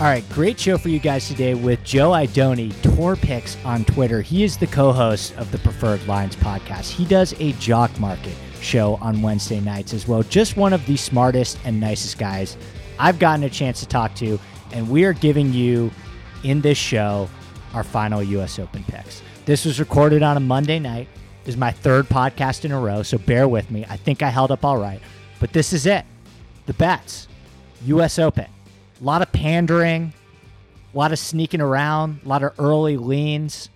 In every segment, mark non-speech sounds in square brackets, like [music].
All right, great show for you guys today with Joe Idoni, Tour Picks on Twitter. He is the co host of the Preferred Lines podcast. He does a jock market show on Wednesday nights as well. Just one of the smartest and nicest guys I've gotten a chance to talk to. And we are giving you in this show our final U.S. Open picks. This was recorded on a Monday night. This is my third podcast in a row, so bear with me. I think I held up all right. But this is it the bets, U.S. Open. A lot of pandering, a lot of sneaking around, a lot of early leans.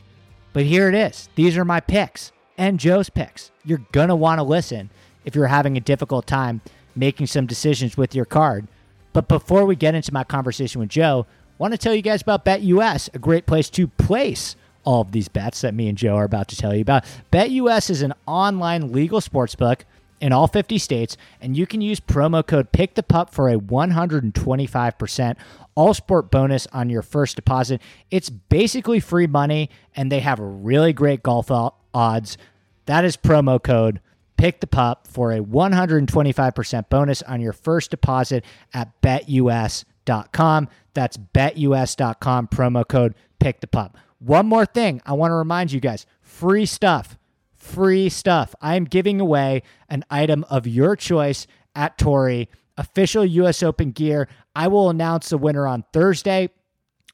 But here it is. These are my picks and Joe's picks. You're going to want to listen if you're having a difficult time making some decisions with your card. But before we get into my conversation with Joe, I want to tell you guys about BetUS, a great place to place all of these bets that me and Joe are about to tell you about. BetUS is an online legal sports book in all 50 states, and you can use promo code Pick the Pup for a 125% all sport bonus on your first deposit. It's basically free money, and they have really great golf odds. That is promo code Pick the Pup for a 125% bonus on your first deposit at betus.com. That's betus.com, promo code Pick the Pup. One more thing I want to remind you guys free stuff free stuff. I am giving away an item of your choice at Torrey, official US Open gear. I will announce the winner on Thursday.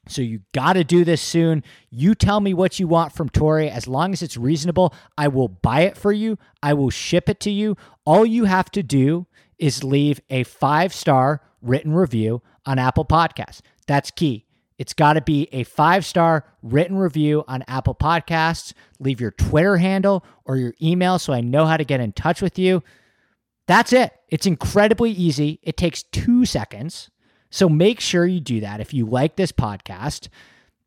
So you got to do this soon. You tell me what you want from Torrey. As long as it's reasonable, I will buy it for you. I will ship it to you. All you have to do is leave a five star written review on Apple Podcasts. That's key. It's got to be a five star written review on Apple Podcasts. Leave your Twitter handle or your email so I know how to get in touch with you. That's it. It's incredibly easy. It takes two seconds. So make sure you do that. If you like this podcast,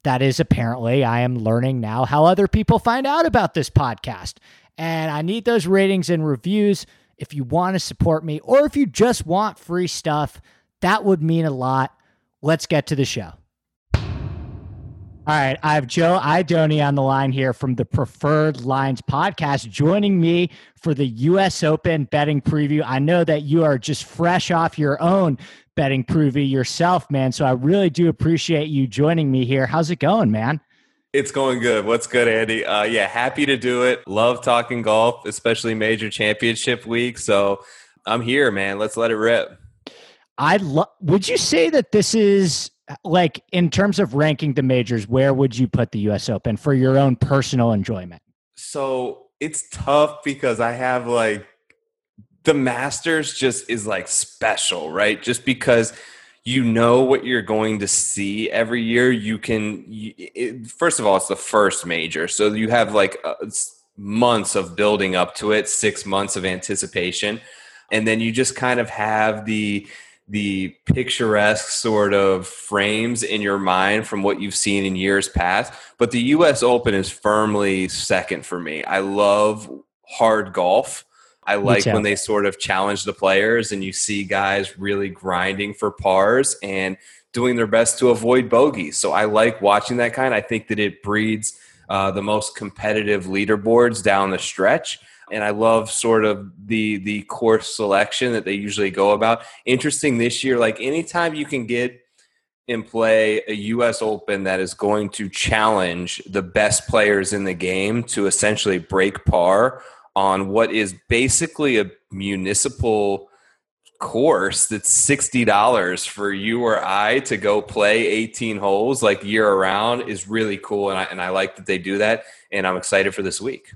that is apparently, I am learning now how other people find out about this podcast. And I need those ratings and reviews if you want to support me or if you just want free stuff. That would mean a lot. Let's get to the show. All right, I have Joe Idoni on the line here from the Preferred Lines podcast, joining me for the U.S. Open betting preview. I know that you are just fresh off your own betting preview yourself, man. So I really do appreciate you joining me here. How's it going, man? It's going good. What's good, Andy? Uh, yeah, happy to do it. Love talking golf, especially major championship week. So I'm here, man. Let's let it rip. I love. Would you say that this is like in terms of ranking the majors, where would you put the US Open for your own personal enjoyment? So it's tough because I have like the Masters just is like special, right? Just because you know what you're going to see every year. You can, you, it, first of all, it's the first major. So you have like uh, months of building up to it, six months of anticipation. And then you just kind of have the, the picturesque sort of frames in your mind from what you've seen in years past. But the US Open is firmly second for me. I love hard golf. I like when they sort of challenge the players and you see guys really grinding for pars and doing their best to avoid bogeys. So I like watching that kind. I think that it breeds uh, the most competitive leaderboards down the stretch and I love sort of the the course selection that they usually go about. Interesting this year, like anytime you can get in play a US Open that is going to challenge the best players in the game to essentially break par on what is basically a municipal course that's $60 for you or I to go play 18 holes like year around is really cool and I, and I like that they do that and I'm excited for this week.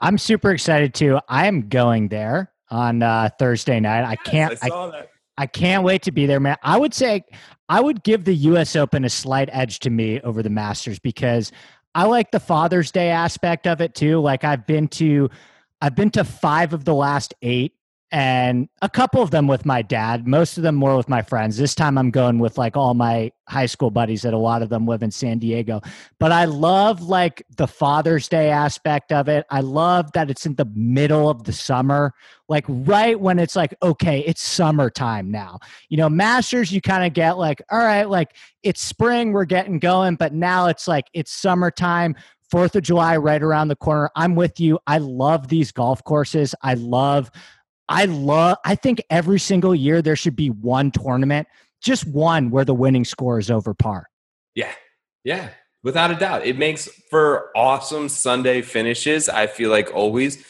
I'm super excited too. I am going there on uh, Thursday night. I can't. I, I, I, can't wait to be there, man. I would say I would give the U.S. Open a slight edge to me over the Masters because I like the Father's Day aspect of it too. Like I've been to, I've been to five of the last eight and a couple of them with my dad, most of them more with my friends. This time I'm going with like all my high school buddies that a lot of them live in San Diego. But I love like the Father's Day aspect of it. I love that it's in the middle of the summer, like right when it's like, okay, it's summertime now. You know, Masters, you kind of get like, all right, like it's spring, we're getting going, but now it's like it's summertime. Fourth of July right around the corner. I'm with you. I love these golf courses. I love I love, I think every single year there should be one tournament just one where the winning score is over par. Yeah. Yeah. Without a doubt. It makes for awesome Sunday finishes. I feel like always.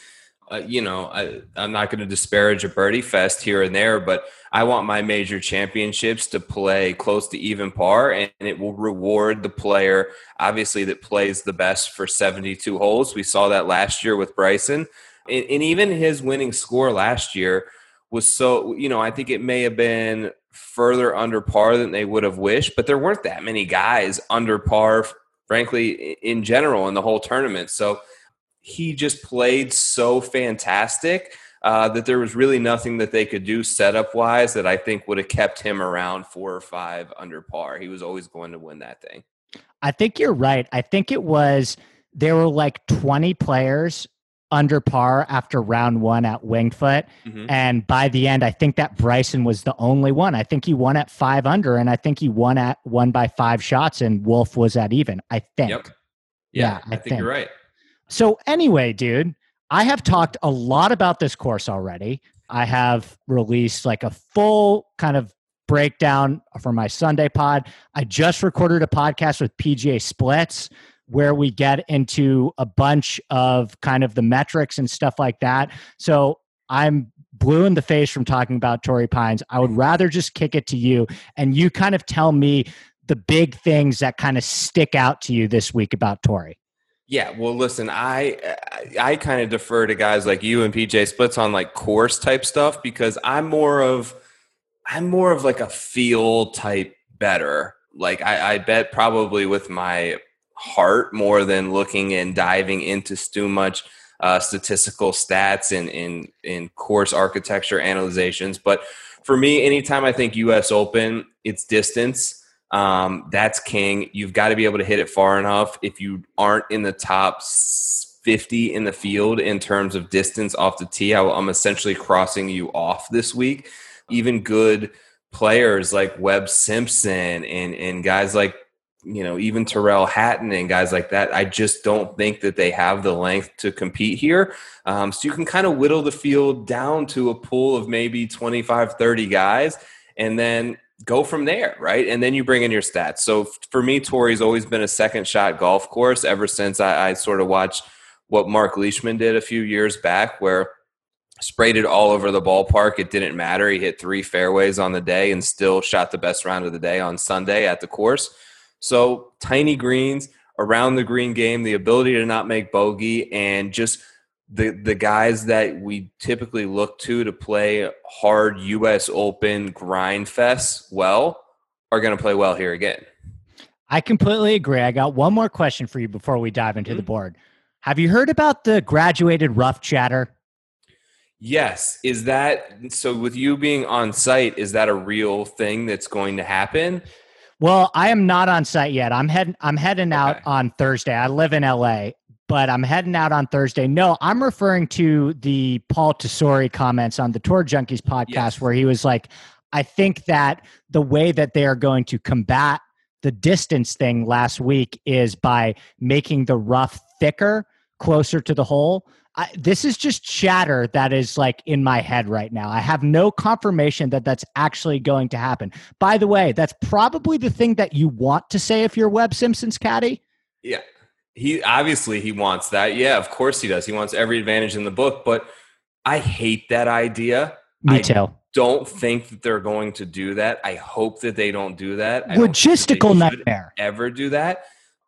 Uh, you know, I, I'm not going to disparage a birdie fest here and there, but I want my major championships to play close to even par, and it will reward the player, obviously, that plays the best for 72 holes. We saw that last year with Bryson. And, and even his winning score last year was so, you know, I think it may have been further under par than they would have wished, but there weren't that many guys under par, frankly, in general in the whole tournament. So he just played so fantastic. Uh, that there was really nothing that they could do setup wise that I think would have kept him around four or five under par. He was always going to win that thing. I think you're right. I think it was there were like 20 players under par after round one at Wingfoot. Mm-hmm. And by the end, I think that Bryson was the only one. I think he won at five under, and I think he won at one by five shots, and Wolff was at even. I think. Yep. Yeah, yeah I, I think, think you're right. So anyway, dude, I have talked a lot about this course already. I have released like a full kind of breakdown for my Sunday pod. I just recorded a podcast with PGA Splits where we get into a bunch of kind of the metrics and stuff like that. So I'm blue in the face from talking about Torrey Pines. I would rather just kick it to you and you kind of tell me the big things that kind of stick out to you this week about Torrey. Yeah, well, listen, I I kind of defer to guys like you and PGA Splits on like course type stuff because I'm more of I'm more of like a feel type better. Like I, I bet probably with my heart more than looking and diving into too much uh, statistical stats and in in course architecture analyzations. But for me, anytime I think U.S. Open, it's distance. Um, that's king. You've got to be able to hit it far enough. If you aren't in the top 50 in the field in terms of distance off the tee, I'm essentially crossing you off this week. Even good players like Webb Simpson and and guys like you know, even Tyrrell Hatton and guys like that, I just don't think that they have the length to compete here. Um, so you can kind of whittle the field down to a pool of maybe 25, 30 guys and then go from there, right? And then you bring in your stats. So for me, Torrey's always been a second shot golf course ever since I, I sort of watched what Mark Leishman did a few years back, where sprayed it all over the ballpark. It didn't matter. He hit three fairways on the day and still shot the best round of the day on Sunday at the course. So tiny greens around the green game, the ability to not make bogey, and just the the guys that we typically look to to play hard U.S. Open grind fest well are going to play well here again. I completely agree. I got one more question for you before we dive into mm-hmm. the board. Have you heard about the graduated rough chatter? Yes. Is that so? With you being on site, is that a real thing that's going to happen? Well, I am not on site yet. I'm heading I'm heading okay. out on Thursday. I live in LA, but I'm heading out on Thursday. No, I'm referring to the Paul Tesori comments on the Tour Junkies podcast yes. where he was like, I think that the way that they are going to combat the distance thing last week is by making the rough thicker closer to the hole I, this is just chatter that is like in my head right now. I have no confirmation that that's actually going to happen. By the way, that's probably the thing that you want to say if you're Webb Simpson's caddy. Yeah. He obviously he wants that. Yeah, of course he does. He wants every advantage in the book, but I hate that idea. Me too. I don't think that they're going to do that. I hope that they don't do that. I Logistical nightmare. Ever do that?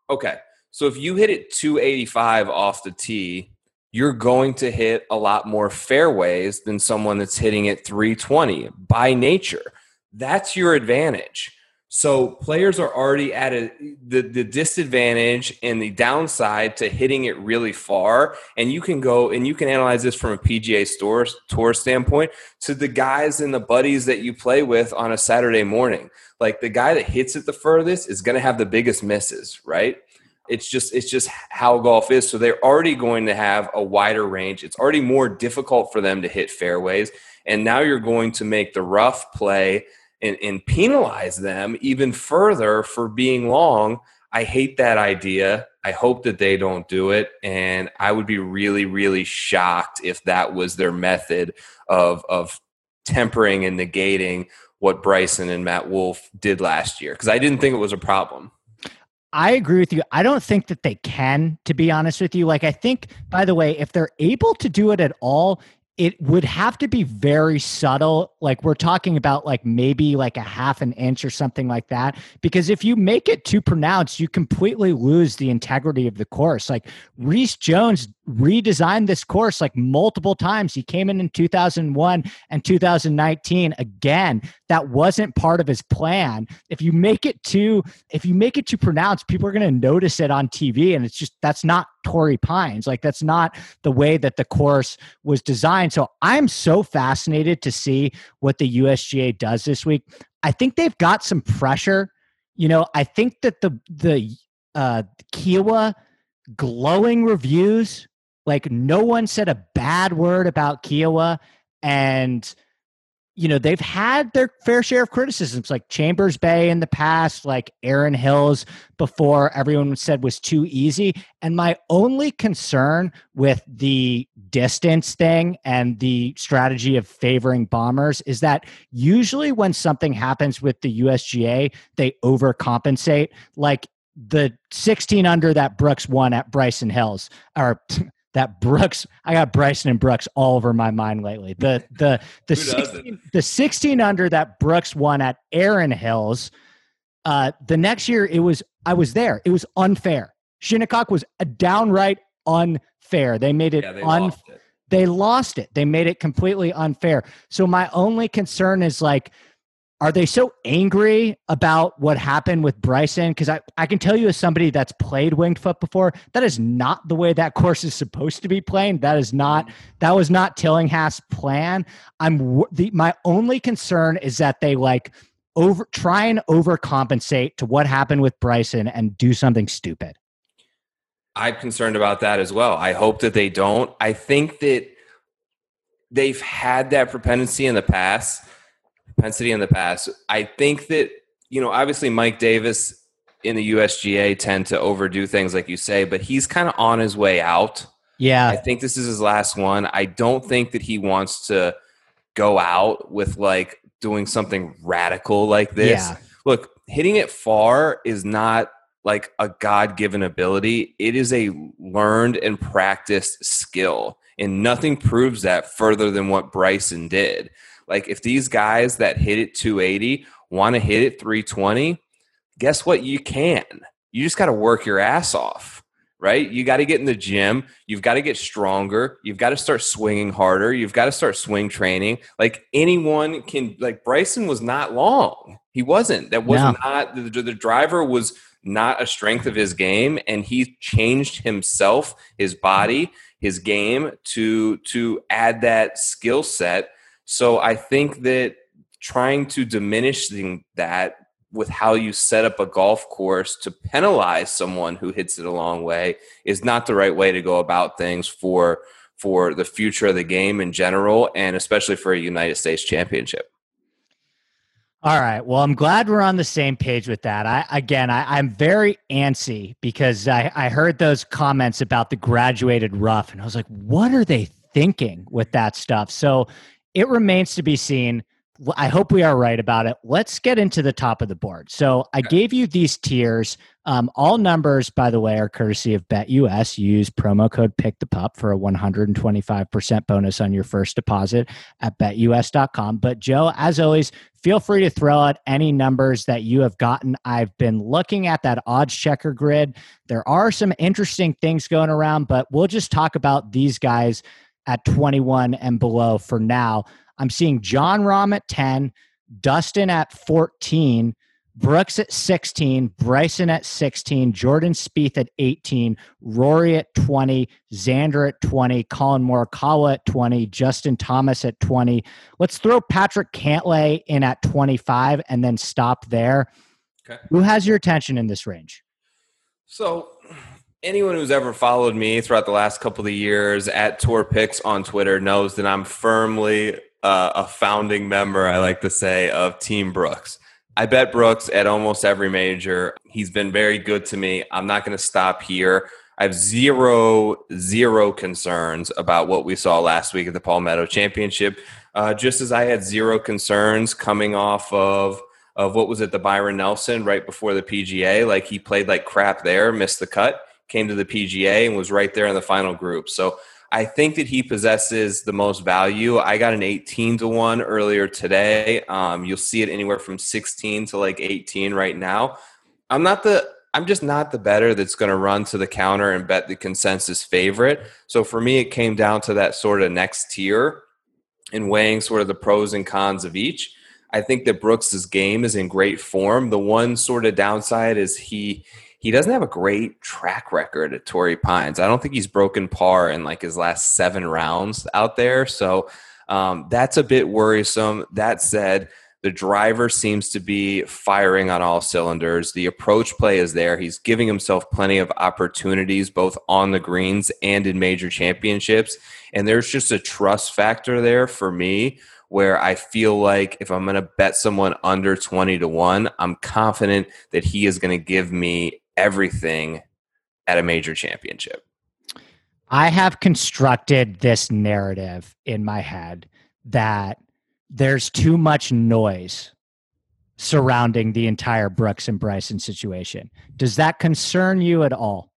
Okay. So if you hit it 285 off the tee, you're going to hit a lot more fairways than someone that's hitting it 320 by nature. That's your advantage. So players are already at a, the, the disadvantage and the downside to hitting it really far. And you can go and you can analyze this from a PGA store, tour standpoint to the guys and the buddies that you play with on a Saturday morning. Like the guy that hits it the furthest is going to have the biggest misses, right? It's just it's just how golf is. So they're already going to have a wider range. It's already more difficult for them to hit fairways. And now you're going to make the rough play and, and penalize them even further for being long. I hate that idea. I hope that they don't do it. And i would be really really shocked if that was their method of of tempering and negating what Bryson and Matt Wolff did last year because I didn't think it was a problem. I agree with you. I don't think that they can, to be honest with you. Like, I think, by the way, if they're able to do it at all, it would have to be very subtle like we're talking about like maybe like a half an inch or something like that because if you make it too pronounced you completely lose the integrity of the course. Like rees jones redesigned this course like multiple times. He came in in 2001 and 2019 again. That wasn't part of his plan. If you make it too if you make it too pronounced people are going to notice it on tv and it's just that's not Torrey Pines. Like that's not the way that the course was designed. So I'm so fascinated to see what the USGA does this week. I think they've got some pressure. You know, I think that the the uh Kiawah glowing reviews, like no one said a bad word about Kiawah and you know they've had their fair share of criticisms like chambers bay in the past like Erin Hills before everyone said was too easy. And my only concern with the distance thing and the strategy of favoring bombers is that usually when something happens with the usga they overcompensate. Like the 16 under that brooks won at bryson hills or [clears throat] that Brooks, I got Bryson and Brooks all over my mind lately. The the the 16, the 16 under that Brooks won at Erin Hills. Uh, the next year it was I was there. It was unfair. Shinnecock was a downright unfair. They made it yeah, they un- lost it. They lost it. They made it completely unfair. So my only concern is like are they so angry about what happened with Bryson? Because I, I can tell you, as somebody that's played winged foot before, that is not the way that course is supposed to be playing. That is not mm-hmm. that was not Tillinghast's plan. I'm the my only concern is that they like over try and overcompensate to what happened with Bryson and do something stupid. I'm concerned about that as well. I hope that they don't. I think that they've had that propensity in the past propensity in the past. I think that, you know, obviously Mike Davis in the USGA tend to overdo things like you say, but he's kind of on his way out. Yeah. I think this is his last one. I don't think that he wants to go out with like doing something radical like this. Yeah. Look, hitting it far is not like a God given ability, it is a learned and practiced skill. And nothing proves that further than what Bryson did. Like if these guys that hit it 280 want to hit it 320, guess what? You can. You just got to work your ass off, right? You got to get in the gym. You've got to get stronger. You've got to start swinging harder. You've got to start swing training. Like anyone can, like Bryson was not long. He wasn't. That was no. not, the, the driver was not a strength of his game. And he changed himself, his body, his game to, to add that skill set so I think that trying to diminish that with how you set up a golf course to penalize someone who hits it a long way is not the right way to go about things for for the future of the game in general and especially for a United States championship. All right. Well, I'm glad we're on the same page with that. I again, I, am very antsy because I, I heard those comments about the graduated rough, and I was like, what are they thinking with that stuff? So it remains to be seen. I hope we are right about it. Let's get into the top of the board. So I gave you these tiers. Um, all numbers, by the way, are courtesy of BetUS. Use promo code Pick the Pup for a 125% bonus on your first deposit at betus.com. But Joe, as always, feel free to throw out any numbers that you have gotten. I've been looking at that odds checker grid. There are some interesting things going around, but we'll just talk about these guys at 21 and below for now. I'm seeing Jon Rahm at 10, Dustin at 14, Brooks at 16, Bryson at 16, Jordan Spieth at 18, Rory at 20, Xander at 20, Collin Morikawa at 20, Justin Thomas at 20. Let's throw Patrick Cantlay in at 25 and then stop there. Okay. Who has your attention in this range? So anyone who's ever followed me throughout the last couple of years at Tour Picks on Twitter knows that I'm firmly uh, a founding member, I like to say, of Team Brooks. I bet Brooks at almost every major. He's been very good to me. I'm not going to stop here. I have zero, zero concerns about what we saw last week at the Palmetto Championship. Uh, just as I had zero concerns coming off of of what was it, the Byron Nelson right before the PGA. Like he played like crap there, missed the cut, came to the PGA and was right there in the final group. So I think that he possesses the most value. I got an 18 to 1 earlier today. Um, you'll see it anywhere from 16 to like 18 right now. I'm not the I'm just not the better that's going to run to the counter and bet the consensus favorite. So for me, it came down to that sort of next tier and weighing sort of the pros and cons of each. I think that Brooks's game is in great form. The one sort of downside is he he doesn't have a great track record at Torrey Pines. I don't think he's broken par in like his last seven rounds out there. So um, that's a bit worrisome. That said, the driver seems to be firing on all cylinders. The approach play is there. He's giving himself plenty of opportunities, both on the greens and in major championships. And there's just a trust factor there for me where I feel like if I'm going to bet someone under 20 to 1, I'm confident that he is going to give me everything at a major championship. I have constructed this narrative in my head that there's too much noise surrounding the entire Brooks and Bryson situation. Does that concern you at all?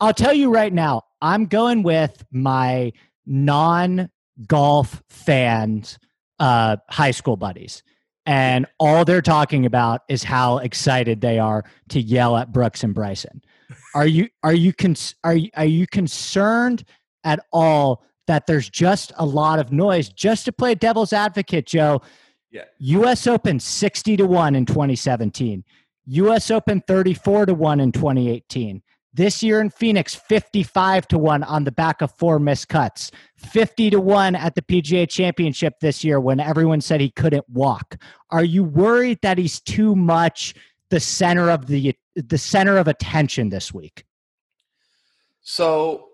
I'll tell you right now, I'm going with my non golf fans, uh, high school buddies and all they're talking about is how excited they are to yell at Brooks and Bryson. Are you are you cons- are you, are you concerned at all that there's just a lot of noise? Just to play devil's advocate, Joe. Yeah. U.S. Open sixty to one in 2017. U.S. Open 34 to 1 in 2018. This year in Phoenix, 55 to 1 on the back of four missed cuts. 50 to 1 at the PGA Championship this year when everyone said he couldn't walk. Are you worried that he's too much the center of the the center of attention this week? So,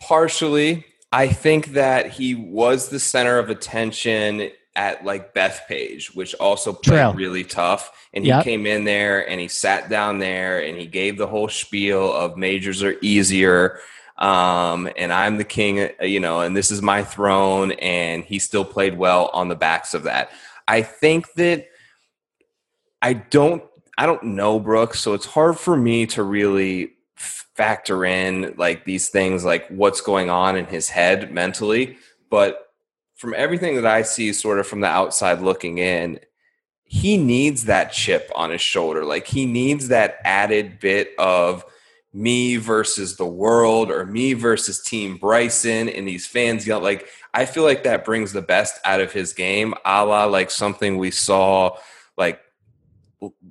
partially, I think that he was the center of attention at like Bethpage, which also played Trail. really tough. And he yep. came in there and he sat down there and he gave the whole spiel of majors are easier. Um, and I'm the king, uh, you know, and this is my throne. And he still played well on the backs of that. I think that I don't, I don't know Brooks, so it's hard for me to really factor in like these things, like what's going on in his head mentally. But from everything that I see, sort of from the outside looking in, he needs that chip on his shoulder. Like he needs that added bit of me versus the world or me versus Team Bryson and these fans yell. Like I feel like that brings the best out of his game, a la like something we saw like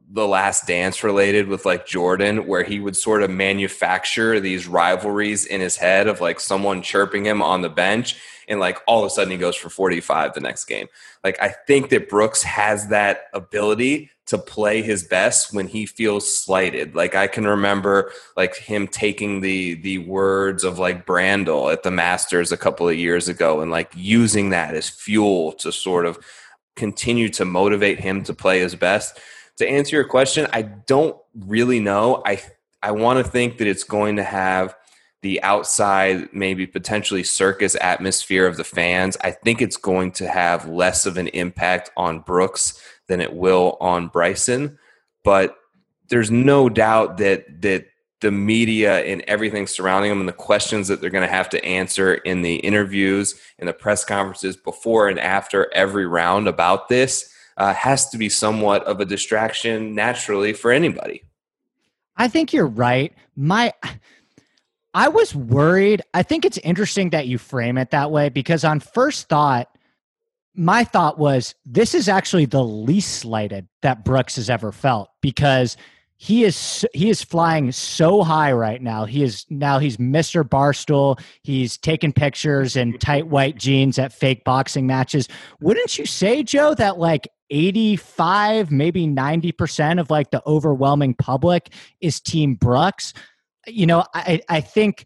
the last dance related with like Jordan, where he would sort of manufacture these rivalries in his head of like someone chirping him on the bench and like all of a sudden he goes for 45 the next game. Like I think that Brooks has that ability to play his best when he feels slighted. Like I can remember like him taking the the words of like Brandel at the Masters a couple of years ago and like using that as fuel to sort of continue to motivate him to play his best. To answer your question, I don't really know. I I want to think that it's going to have the outside, maybe potentially circus atmosphere of the fans, I think it's going to have less of an impact on Brooks than it will on Bryson. But there's no doubt that that the media and everything surrounding them and the questions that they're going to have to answer in the interviews in the press conferences before and after every round about this uh, has to be somewhat of a distraction naturally for anybody. I think you're right. My I was worried. I think it's interesting that you frame it that way because on first thought, my thought was this is actually the least slighted that Brooks has ever felt because he is he is flying so high right now. He is now he's Mr. Barstool. He's taking pictures in tight white jeans at fake boxing matches. Wouldn't you say, Joe, that like 85, maybe 90% of like the overwhelming public is team Brooks? You know, I, I think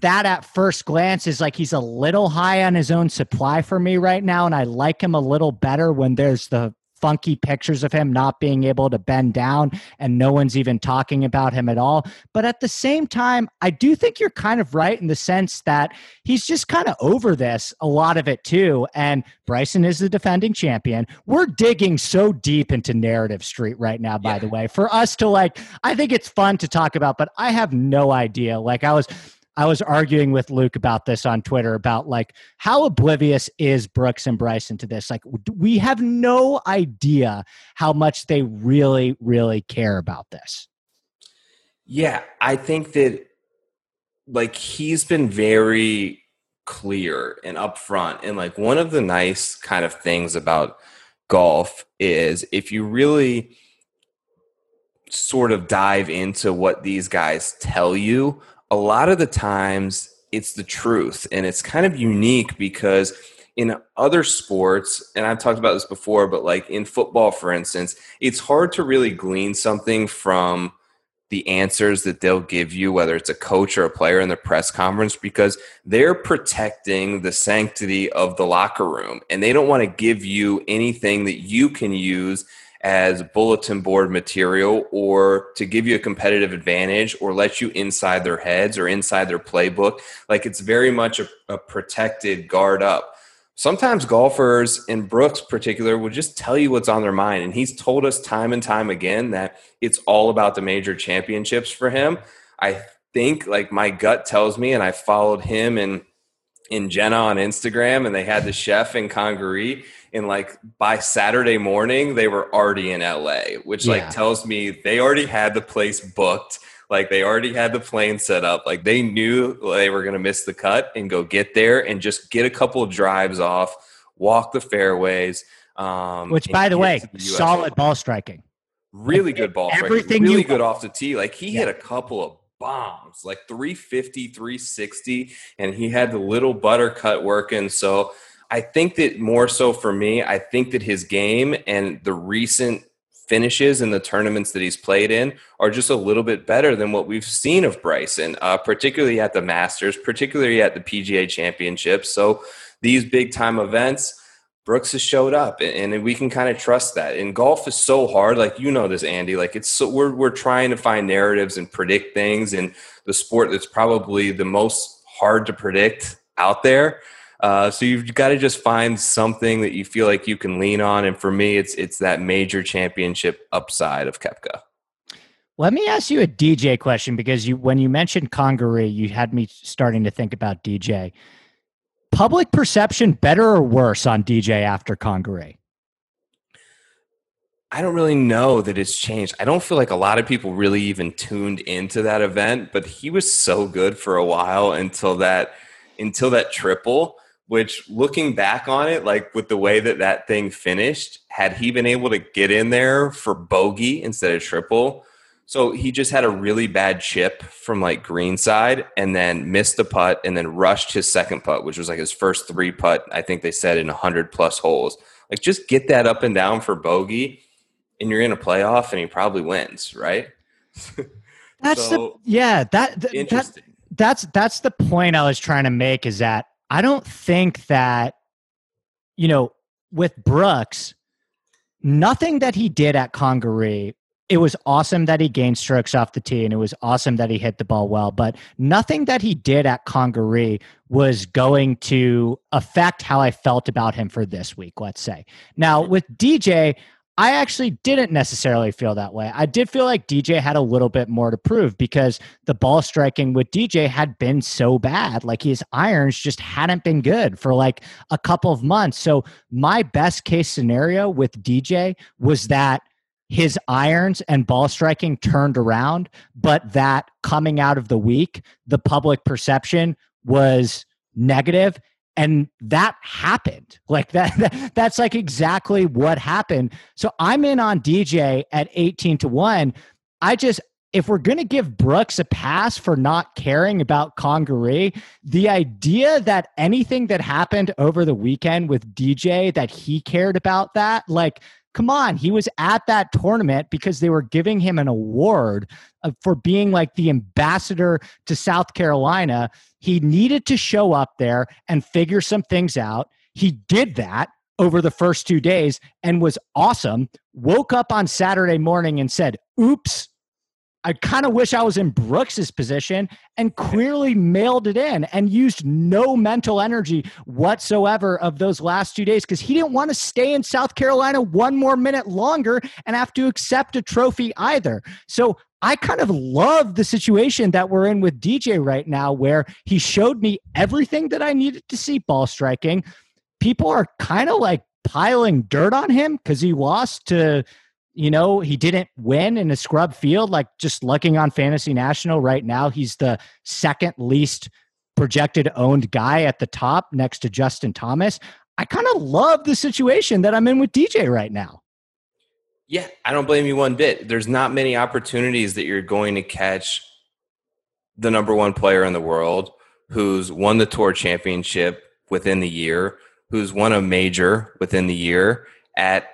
that at first glance is like he's a little high on his own supply for me right now. And I like him a little better when there's the funky pictures of him not being able to bend down and no one's even talking about him at all. But at the same time, I do think you're kind of right in the sense that he's just kind of over this, a lot of it too. And Bryson is the defending champion. We're digging so deep into narrative street right now, by yeah. the way, for us to like, I think it's fun to talk about, but I have no idea. Like, I was I was arguing with Luke about this on Twitter about like how oblivious is Brooks and Bryson to this? Like we have no idea how much they really really care about this. Yeah, I think that like he's been very clear and upfront and like one of the nice kind of things about golf is if you really sort of dive into what these guys tell you a lot of the times it's the truth and it's kind of unique because in other sports and i've talked about this before but like in football for instance it's hard to really glean something from the answers that they'll give you whether it's a coach or a player in the press conference because they're protecting the sanctity of the locker room and they don't want to give you anything that you can use as bulletin board material or to give you a competitive advantage or let you inside their heads or inside their playbook. Like it's very much a, a protected guard up. Sometimes golfers, and Brooks particular, will just tell you what's on their mind. And he's told us time and time again that it's all about the major championships for him. I think, like my gut tells me, and I followed him and in Jena on Instagram, and they had the chef in Congaree and like by Saturday morning they were already in LA, which yeah. like tells me they already had the place booked. Like they already had the plane set up. Like they knew they were going to miss the cut and go get there and just get a couple of drives off, walk the fairways. Um, which, by the way, the solid ball striking. Really good ball Everything Really good off the tee. Like he yeah. hit a couple of bombs, like 350, 360, and he had the little butter cut working. So I think that more so for me, I think that his game and the recent finishes in the tournaments that he's played in are just a little bit better than what we've seen of Bryson, uh, particularly at the Masters, particularly at the PGA Championships. So these big time events, Brooks has showed up, and we can kind of trust that. And golf is so hard, like you know this, Andy. Like it's so we're we're trying to find narratives and predict things, and the sport that's probably the most hard to predict out there. Uh, so you've got to just find something that you feel like you can lean on. And for me, it's it's that major championship upside of Koepka. Let me ask you a DJ question because you when you mentioned Congaree, you had me starting to think about DJ. Public perception better or worse on DJ after Congaree? I don't really know that it's changed. I don't feel like a lot of people really even tuned into that event, but he was so good for a while until that until that triple which looking back on it, like with the way that that thing finished, had he been able to get in there for bogey instead of triple, so he just had a really bad chip from like greenside and then missed the putt and then rushed his second putt, which was like his first three putt, I think they said in 100 plus holes. Like just get that up and down for bogey and you're in a playoff and he probably wins, right? [laughs] That's so, the yeah, that, that interesting. That, that's that's the point I was trying to make is that I don't think that, you know, with Brooks, nothing that he did at Congaree, it was awesome that he gained strokes off the tee and it was awesome that he hit the ball well, but nothing that he did at Congaree was going to affect how I felt about him for this week, let's say. Now, with DJ, I actually didn't necessarily feel that way. I did feel like DJ had a little bit more to prove because the ball striking with DJ had been so bad. Like his irons just hadn't been good for like a couple of months. So, my best case scenario with DJ was that his irons and ball striking turned around, but that coming out of the week, the public perception was negative. And that happened. Like that, that, [laughs] that's like exactly what happened. So i'm in on dj at 18 to 1 i just if we're going to give brooks a pass for not caring about congaree the idea that anything that happened over the weekend with dj that he cared about that like come on, he was at that tournament because they were giving him an award uh, for being like the ambassador to South Carolina. He needed to show up there and figure some things out. He did that. over the first two days and was awesome. Woke up on Saturday morning and said, Oops, I kind of wish I was in Brooks's position and clearly mailed it in and used no mental energy whatsoever of those last two days because he didn't want to stay in South Carolina one more minute longer and have to accept a trophy either. So I kind of love the situation that we're in with DJ right now, where he showed me everything that I needed to see ball striking. People are kind of like piling dirt on him because he lost to you know, he didn't win in a scrub field. Like just looking on Fantasy National right now, he's the second least projected owned guy at the top next to Justin Thomas. I kind of love the situation that I'm in with DJ right now. Yeah, I don't blame you one bit. There's not many opportunities that you're going to catch the number one player in the world who's won the tour championship within the year, who's won a major within the year at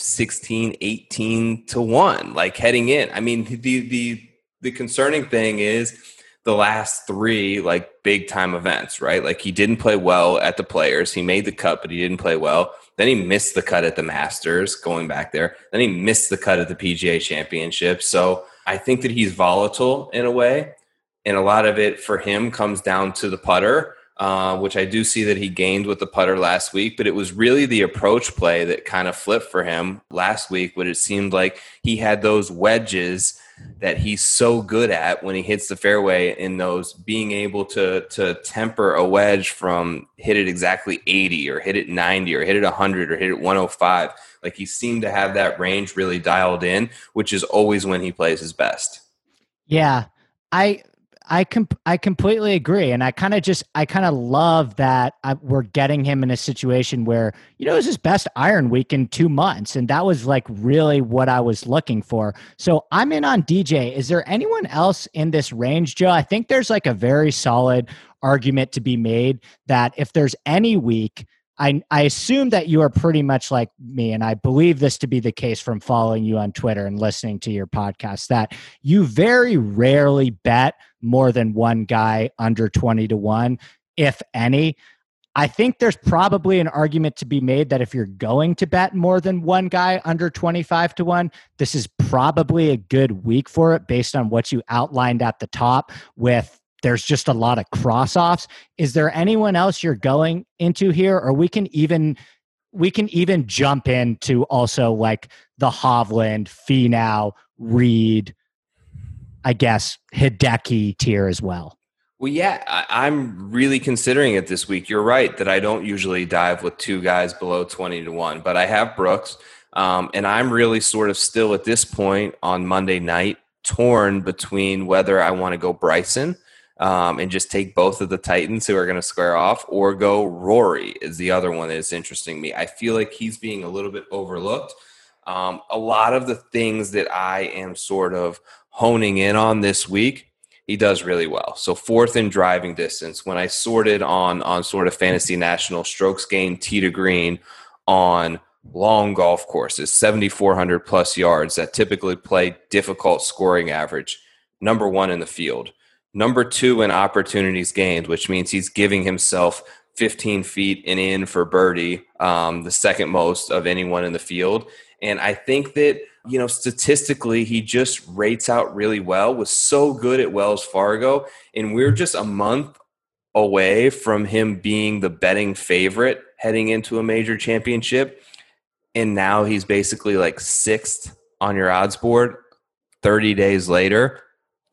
16 18 to 1 like heading in. I mean the the the concerning thing is the last three like big time events right? Like he didn't play well at the players. He made the cut but he didn't play well. Then he missed the cut at the masters going back there. Then he missed the cut at the pga championship. So i think that he's volatile in a way and a lot of it for him comes down to the putter uh, which I do see that he gained with the putter last week, but it was really the approach play that kind of flipped for him last week, when it seemed like he had those wedges that he's so good at when he hits the fairway in those being able to to temper a wedge from hit it exactly 80 or hit it 90 or hit it 100 or hit it 105 like he seemed to have that range really dialed in which is always when he plays his best. Yeah. I I com- I completely agree, and I kind of just I kind of love that I, we're getting him in a situation where you know it was his best iron week in two months, and that was like really what I was looking for. So I'm in on DJ. Is there anyone else in this range, Joe? I think there's like a very solid argument to be made that if there's any week I, I assume that you are pretty much like me, and I believe this to be the case from following you on Twitter and listening to your podcast, that you very rarely bet more than one guy under 20 to 1, if any. I think there's probably an argument to be made that if you're going to bet more than one guy under 25 to 1, this is probably a good week for it based on what you outlined at the top with there's just a lot of cross offs. Is there anyone else you're going into here, or we can even we can even jump into also like the Hovland, Finau, Reed, I guess Hideki tier as well. Well, yeah, I, am really considering it this week. You're right that I don't usually dive with two guys below 20 to 1, but I have Brooks. Um, and I'm really sort of still at this point on Monday night torn between whether I want to go Bryson um, and just take both of the Titans who are going to square off, or go Rory is the other one that's interesting me. I feel like he's being a little bit overlooked. Um, a lot of the things that I am sort of honing in on this week, he does really well. So fourth in driving distance. When I sorted on on sort of fantasy national strokes gained tee to green on long golf courses, 7,400 plus yards that typically play difficult scoring average, number one in the field. Number two in opportunities gained, which means he's giving himself 15 feet and in for birdie, um, the second most of anyone in the field. And I think that, you know, statistically, he just rates out really well, was so good at Wells Fargo. And we're just a month away from him being the betting favorite heading into a major championship. And now he's basically like sixth on your odds board 30 days later.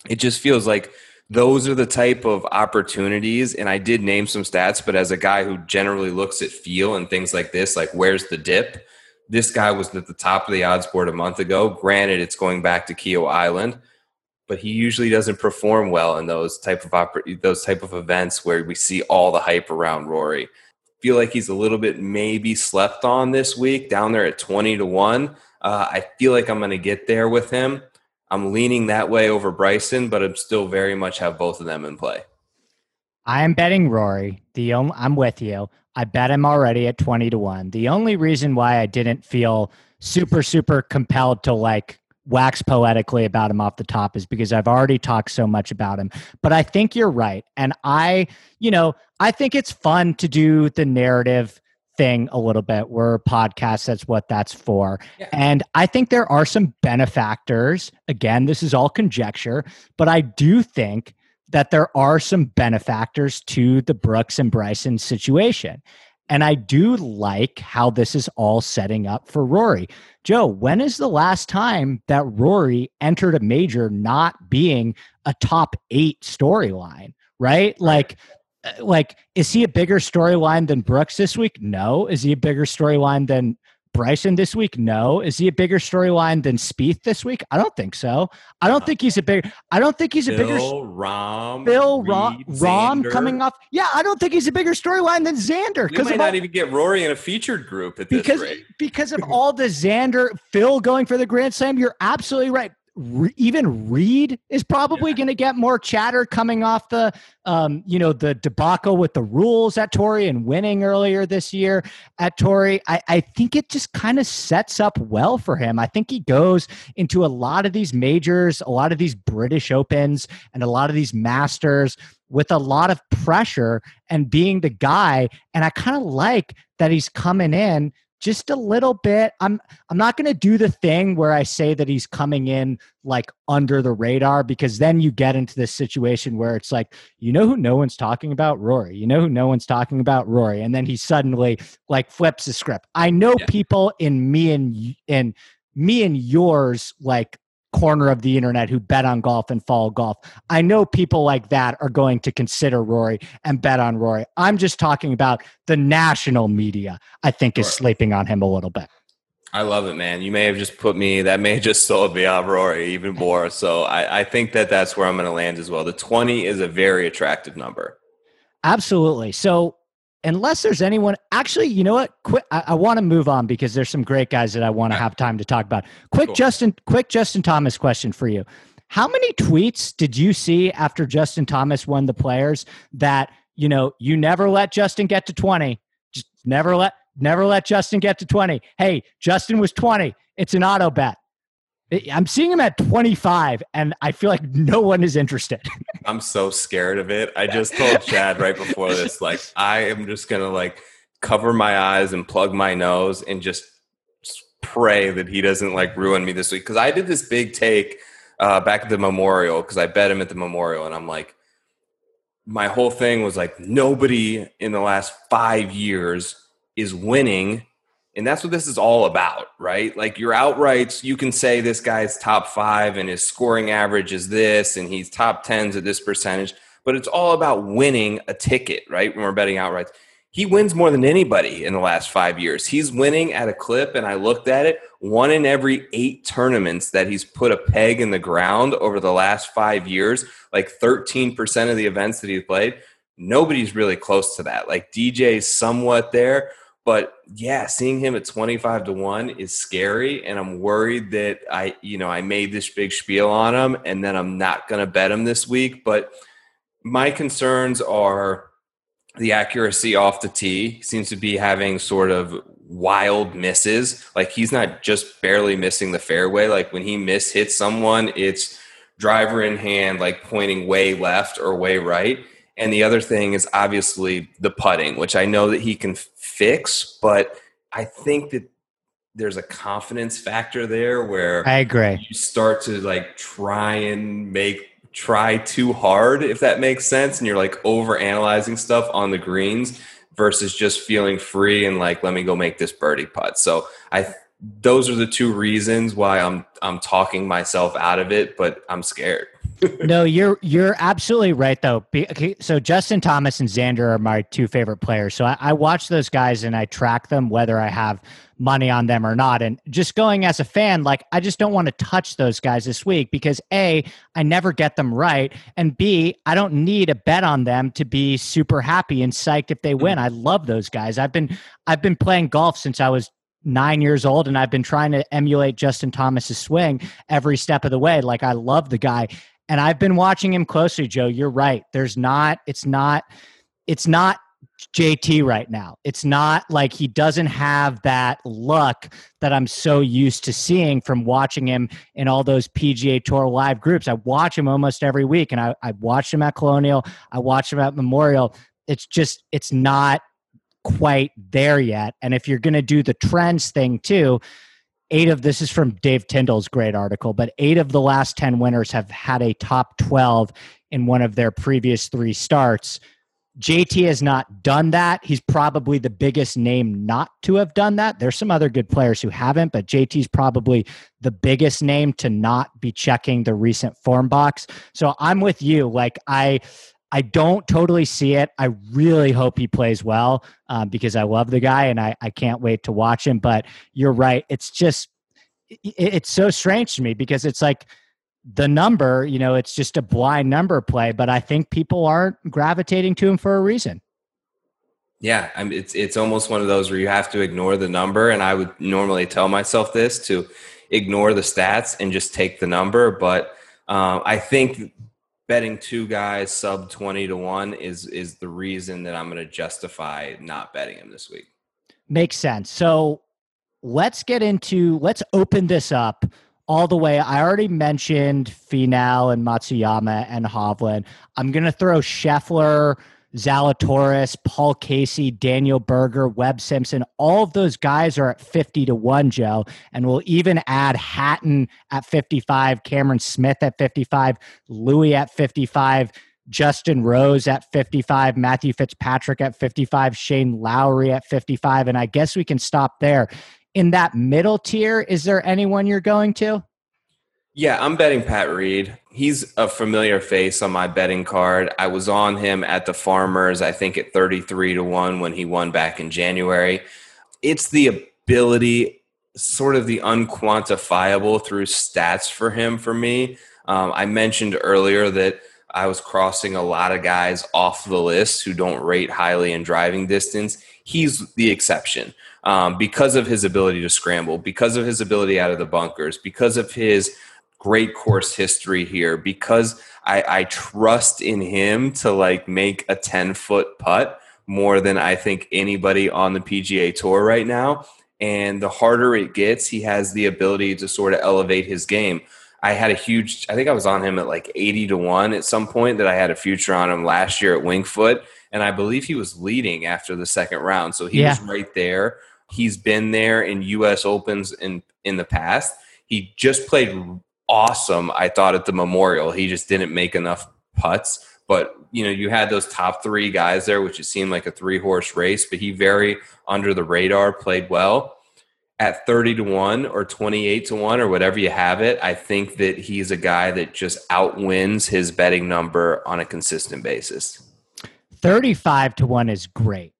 It just feels like those are the type of opportunities. And I did name some stats, but as a guy who generally looks at feel and things like this, like where's the dip? This guy was at the top of the odds board a month ago. Granted, it's going back to Kiawah Island, but he usually doesn't perform well in those type of oper- those type of events where we see all the hype around Rory. Feel like he's a little bit maybe slept on this week, down there at twenty to one. Uh, I feel like I'm going to get there with him. I'm leaning that way over Bryson, but I'm still very much have both of them in play. I am betting Rory. The only, I'm with you. I bet him already at 20 to 1. The only reason why I didn't feel super super compelled to like wax poetically about him off the top is because I've already talked so much about him. But I think you're right. And I, you know, I think it's fun to do the narrative thing a little bit. We're a podcast. That's what that's for. Yeah. And I think there are some benefactors. Again, this is all conjecture, but I do think that there are some benefactors to the Brooks and Bryson situation. And I do like how this is all setting up for Rory. Joe, when is the last time that Rory entered a major not being a top eight storyline? Right? Like, uh, like, is he a bigger storyline than Brooks this week? No. Is he a bigger storyline than Bryson this week? No. Is he a bigger storyline than Spieth this week? I don't think so. I don't think he's a bigger. I don't think he's a bigger. Phil, Rahm, Phil Rahm, Rahm coming off. Yeah, I don't think he's a bigger storyline than Xander We might not all- even get Rory in a featured group at this because rate. because of all the Xander Phil going for the Grand Slam. You're absolutely right. Re- even Reed is probably going to get more chatter coming off the um, you know the debacle with the rules at Torrey and winning earlier this year at Torrey. I, I think it just kind of sets up well for him. I think he goes into a lot of these majors, a lot of these British Opens, and a lot of these Masters with a lot of pressure and being the guy. And I kind of like that he's coming in just a little bit. I'm I'm not going to do the thing where I say that he's coming in like under the radar because then you get into this situation where it's like, you know who no one's talking about? Rory. You know who no one's talking about? Rory. And then he suddenly like flips the script. I know Yeah. people in me and in me and yours like corner of the internet who bet on golf and follow golf. I know people like that are going to consider Rory and bet on Rory. I'm just talking about the national media, I think, is sleeping on him a little bit. I love it, man. You may have just put me, that may have just sold me on Rory even more. So I, I think that that's where I'm going to land as well. The 20 is a very attractive number. Absolutely. So, unless there's anyone, actually, you know what? Quick, I, I want to move on because there's some great guys that I want to have time to talk about. Quick, Cool. Justin. Quick, Justin Thomas question for you. How many tweets did you see after Justin Thomas won the Players that you know you never let Justin get to twenty? Just never let never let Justin get to twenty. Hey, Justin was twenty. It's an auto bet. I'm seeing him at 25, and I feel like no one is interested. [laughs] I'm so scared of it. I just told Chad right before this, [laughs] like, I am just going to like cover my eyes and plug my nose and just pray that he doesn't like ruin me this week. Cause I did this big take uh, back at the memorial because I bet him at the memorial and I'm like, my whole thing was like, nobody in the last five years is winning. And that's what this is all about, right? Like your outrights, you can say this guy's top five and his scoring average is this and he's top tens at this percentage, but it's all about winning a ticket, right? When we're betting outrights. He wins more than anybody in the last five years. He's winning at a clip, and I looked at it one in every eight tournaments that he's put a peg in the ground over the last five years, like 13% of the events that he's played. Nobody's really close to that. Like DJ's somewhat there, but yeah, seeing him at 25 to 1 is scary. And I'm worried that I, you know, I made this big spiel on him and then I'm not going to bet him this week. But my concerns are the accuracy off the tee seems to be having sort of wild misses. Like he's not just barely missing the fairway. Like when he miss hits someone, it's driver in hand, like pointing way left or way right. And the other thing is obviously the putting, which I know that he can fix, but I think that there's a confidence factor there where I agree. you start to like try and make try too hard if that makes sense and you're like over analyzing stuff on the greens versus just feeling free and like let me go make this birdie putt so i those are the two reasons why i'm i'm talking myself out of it but i'm scared [laughs] no, you're you're absolutely right though. Be, okay, so Justin Thomas and Xander are my two favorite players. So I, I watch those guys and I track them whether I have money on them or not. And just going as a fan, like I just don't want to touch those guys this week because A, I never get them right. And B, I don't need a bet on them to be super happy and psyched if they mm-hmm. win. I love those guys. I've been I've been playing golf since I was nine years old and I've been trying to emulate Justin Thomas's swing every step of the way. Like I love the guy. And I've been watching him closely, Joe. You're right. There's not, it's not, it's not JT right now. It's not like he doesn't have that luck that I'm so used to seeing from watching him in all those PGA Tour live groups. I watch him almost every week, and I, I watched him at Colonial, I watched him at Memorial. It's just, it's not quite there yet. And if you're going to do the trends thing too, eight of this is from Dave Tindall's great article, but eight of the last 10 winners have had a top 12 in one of their previous three starts. JT has not done that. He's probably the biggest name not to have done that. There's some other good players who haven't, but JT's probably the biggest name to not be checking the recent form box. So I'm with you. Like I I don't totally see it. I really hope he plays well um, because I love the guy and I, I can't wait to watch him. But you're right. It's just, it, it's so strange to me because it's like the number, you know, it's just a blind number play, but I think people aren't gravitating to him for a reason. Yeah, I mean, it's it's almost one of those where you have to ignore the number, and I would normally tell myself this to ignore the stats and just take the number. But um, I think betting two guys sub 20 to 1 is is the reason that I'm going to justify not betting him this week. Makes sense. So let's get into let's open this up all the way. I already mentioned Finau and Matsuyama and Hovland. I'm going to throw Scheffler Zalatoris, Paul Casey, Daniel Berger, Webb Simpson, all of those guys are at 50 to 1, Joe. And we'll even add Hatton at 55, Cameron Smith at 55, Louis at 55, Justin Rose at 55, Matthew Fitzpatrick at 55, Shane Lowry at 55. And I guess we can stop there. In that middle tier, is there anyone you're going to? Yeah, I'm betting Pat Reed. He's a familiar face on my betting card. I was on him at the Farmers, I think at 33 to 1 when he won back in January. It's the ability, sort of the unquantifiable through stats for him for me. Um, I mentioned earlier that I was crossing a lot of guys off the list who don't rate highly in driving distance. He's the exception um, because of his ability to scramble, because of his ability out of the bunkers, because of his great course history here because I, I trust in him to like make a 10 foot putt more than I think anybody on the PGA Tour right now. And the harder it gets, he has the ability to sort of elevate his game. I had a huge, I think I was on him at like 80 to 1 at some point that I had a future on him last year at Winged Foot. And I believe he was leading after the second round. So he yeah. was right there. He's been there in US Opens in, in the past. He just played awesome, I thought, at the Memorial. He just didn't make enough putts. But, you know, you had those top three guys there, which it seemed like a three horse race, but he very under the radar played well. At 30 to 1 or 28 to 1 or whatever you have it, I think that he's a guy that just outwins his betting number on a consistent basis. 35 to 1 is great.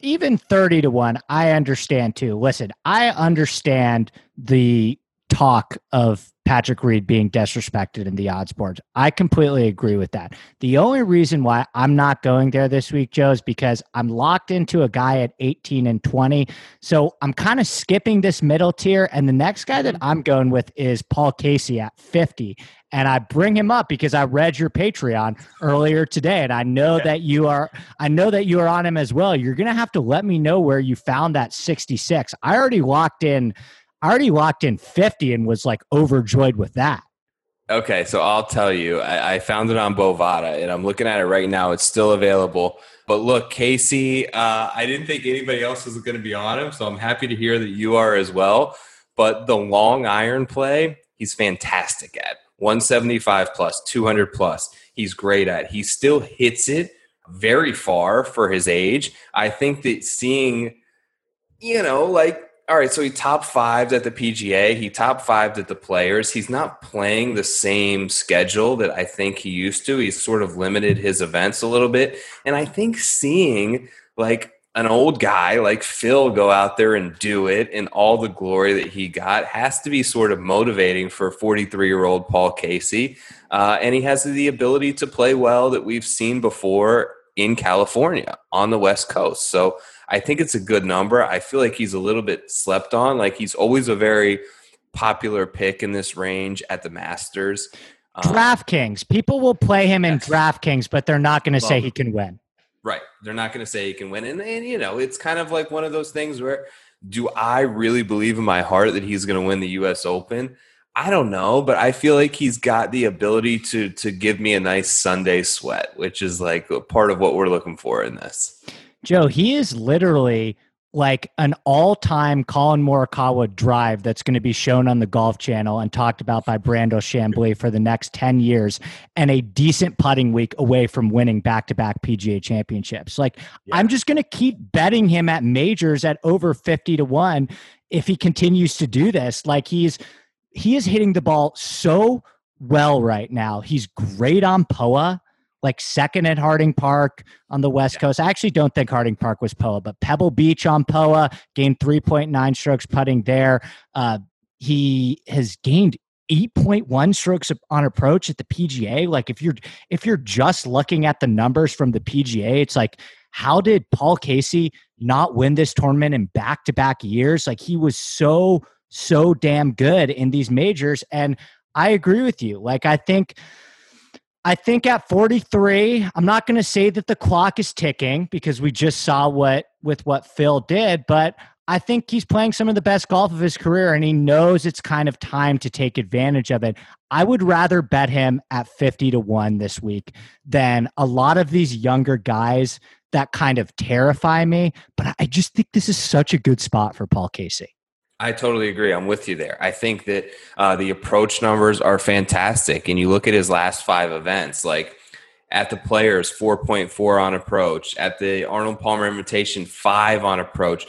Even 30 to 1, I understand too. Listen, I understand the talk of Patrick Reed being disrespected in the odds boards. I completely agree with that. The only reason why I'm not going there this week, Joe, is because I'm locked into a guy at 18 and 20. So I'm kind of skipping this middle tier. And the next guy that I'm going with is Paul Casey at 50. And I bring him up because I read your Patreon earlier today, and I know yeah. that you are. I know that you are on him as well. You're going to have to let me know where you found that 66. I already locked in I already locked in 50 and was like overjoyed with that. Okay, so I'll tell you, I, I found it on Bovada and I'm looking at it right now. It's still available. But look, Casey, uh, I didn't think anybody else was going to be on him, so I'm happy to hear that you are as well. But the long iron play, he's fantastic at 175 plus, 200 plus. He's great at. He still hits it very far for his age. I think that seeing, you know, like all right, so he top fived at the PGA. He top fived at the players. He's not playing the same schedule that I think he used to. He's sort of limited his events a little bit. And I think seeing like an old guy like Phil go out there and do it and all the glory that he got has to be sort of motivating for 43 year old Paul Casey. Uh, and he has the ability to play well that we've seen before in California on the West Coast. So I think it's a good number. I feel like he's a little bit slept on. Like he's always a very popular pick in this range at the Masters. Um, DraftKings. People will play him in DraftKings, but they're not going to say he can win. Right. They're not going to say he can win. And, and, you know, it's kind of like one of those things where do I really believe in my heart that he's going to win the US Open? I don't know, but I feel like he's got the ability to to give me a nice Sunday sweat, which is like part of what we're looking for in this. Joe, he is literally like an all-time Collin Morikawa drive that's going to be shown on the Golf Channel and talked about by Brandel Chamblee for the next 10 years and a decent putting week away from winning back-to-back PGA championships. Like yeah. I'm just going to keep betting him at majors at over 50 to 1 if he continues to do this. Like he's he is hitting the ball so well right now. He's great on POA like second at Harding Park on the West yeah. Coast. I actually don't think Harding Park was POA, but Pebble Beach on POA gained 3.9 strokes putting there. Uh, he has gained 8.1 strokes on approach at the PGA. Like if you're if you're just looking at the numbers from the PGA, it's like how did Paul Casey not win this tournament in back-to-back years? Like he was so so damn good in these majors and I agree with you. Like I think I think at 43, I'm not going to say that the clock is ticking because we just saw what with what Phil did, but I think he's playing some of the best golf of his career and he knows it's kind of time to take advantage of it. I would rather bet him at 50 to 1 this week than a lot of these younger guys that kind of terrify me, but I just think this is such a good spot for Paul Casey. I totally agree. I'm with you there. I think that uh, the approach numbers are fantastic. And you look at his last five events, like at the Players, 4.4 on approach, at the Arnold Palmer Invitation, 5 on approach,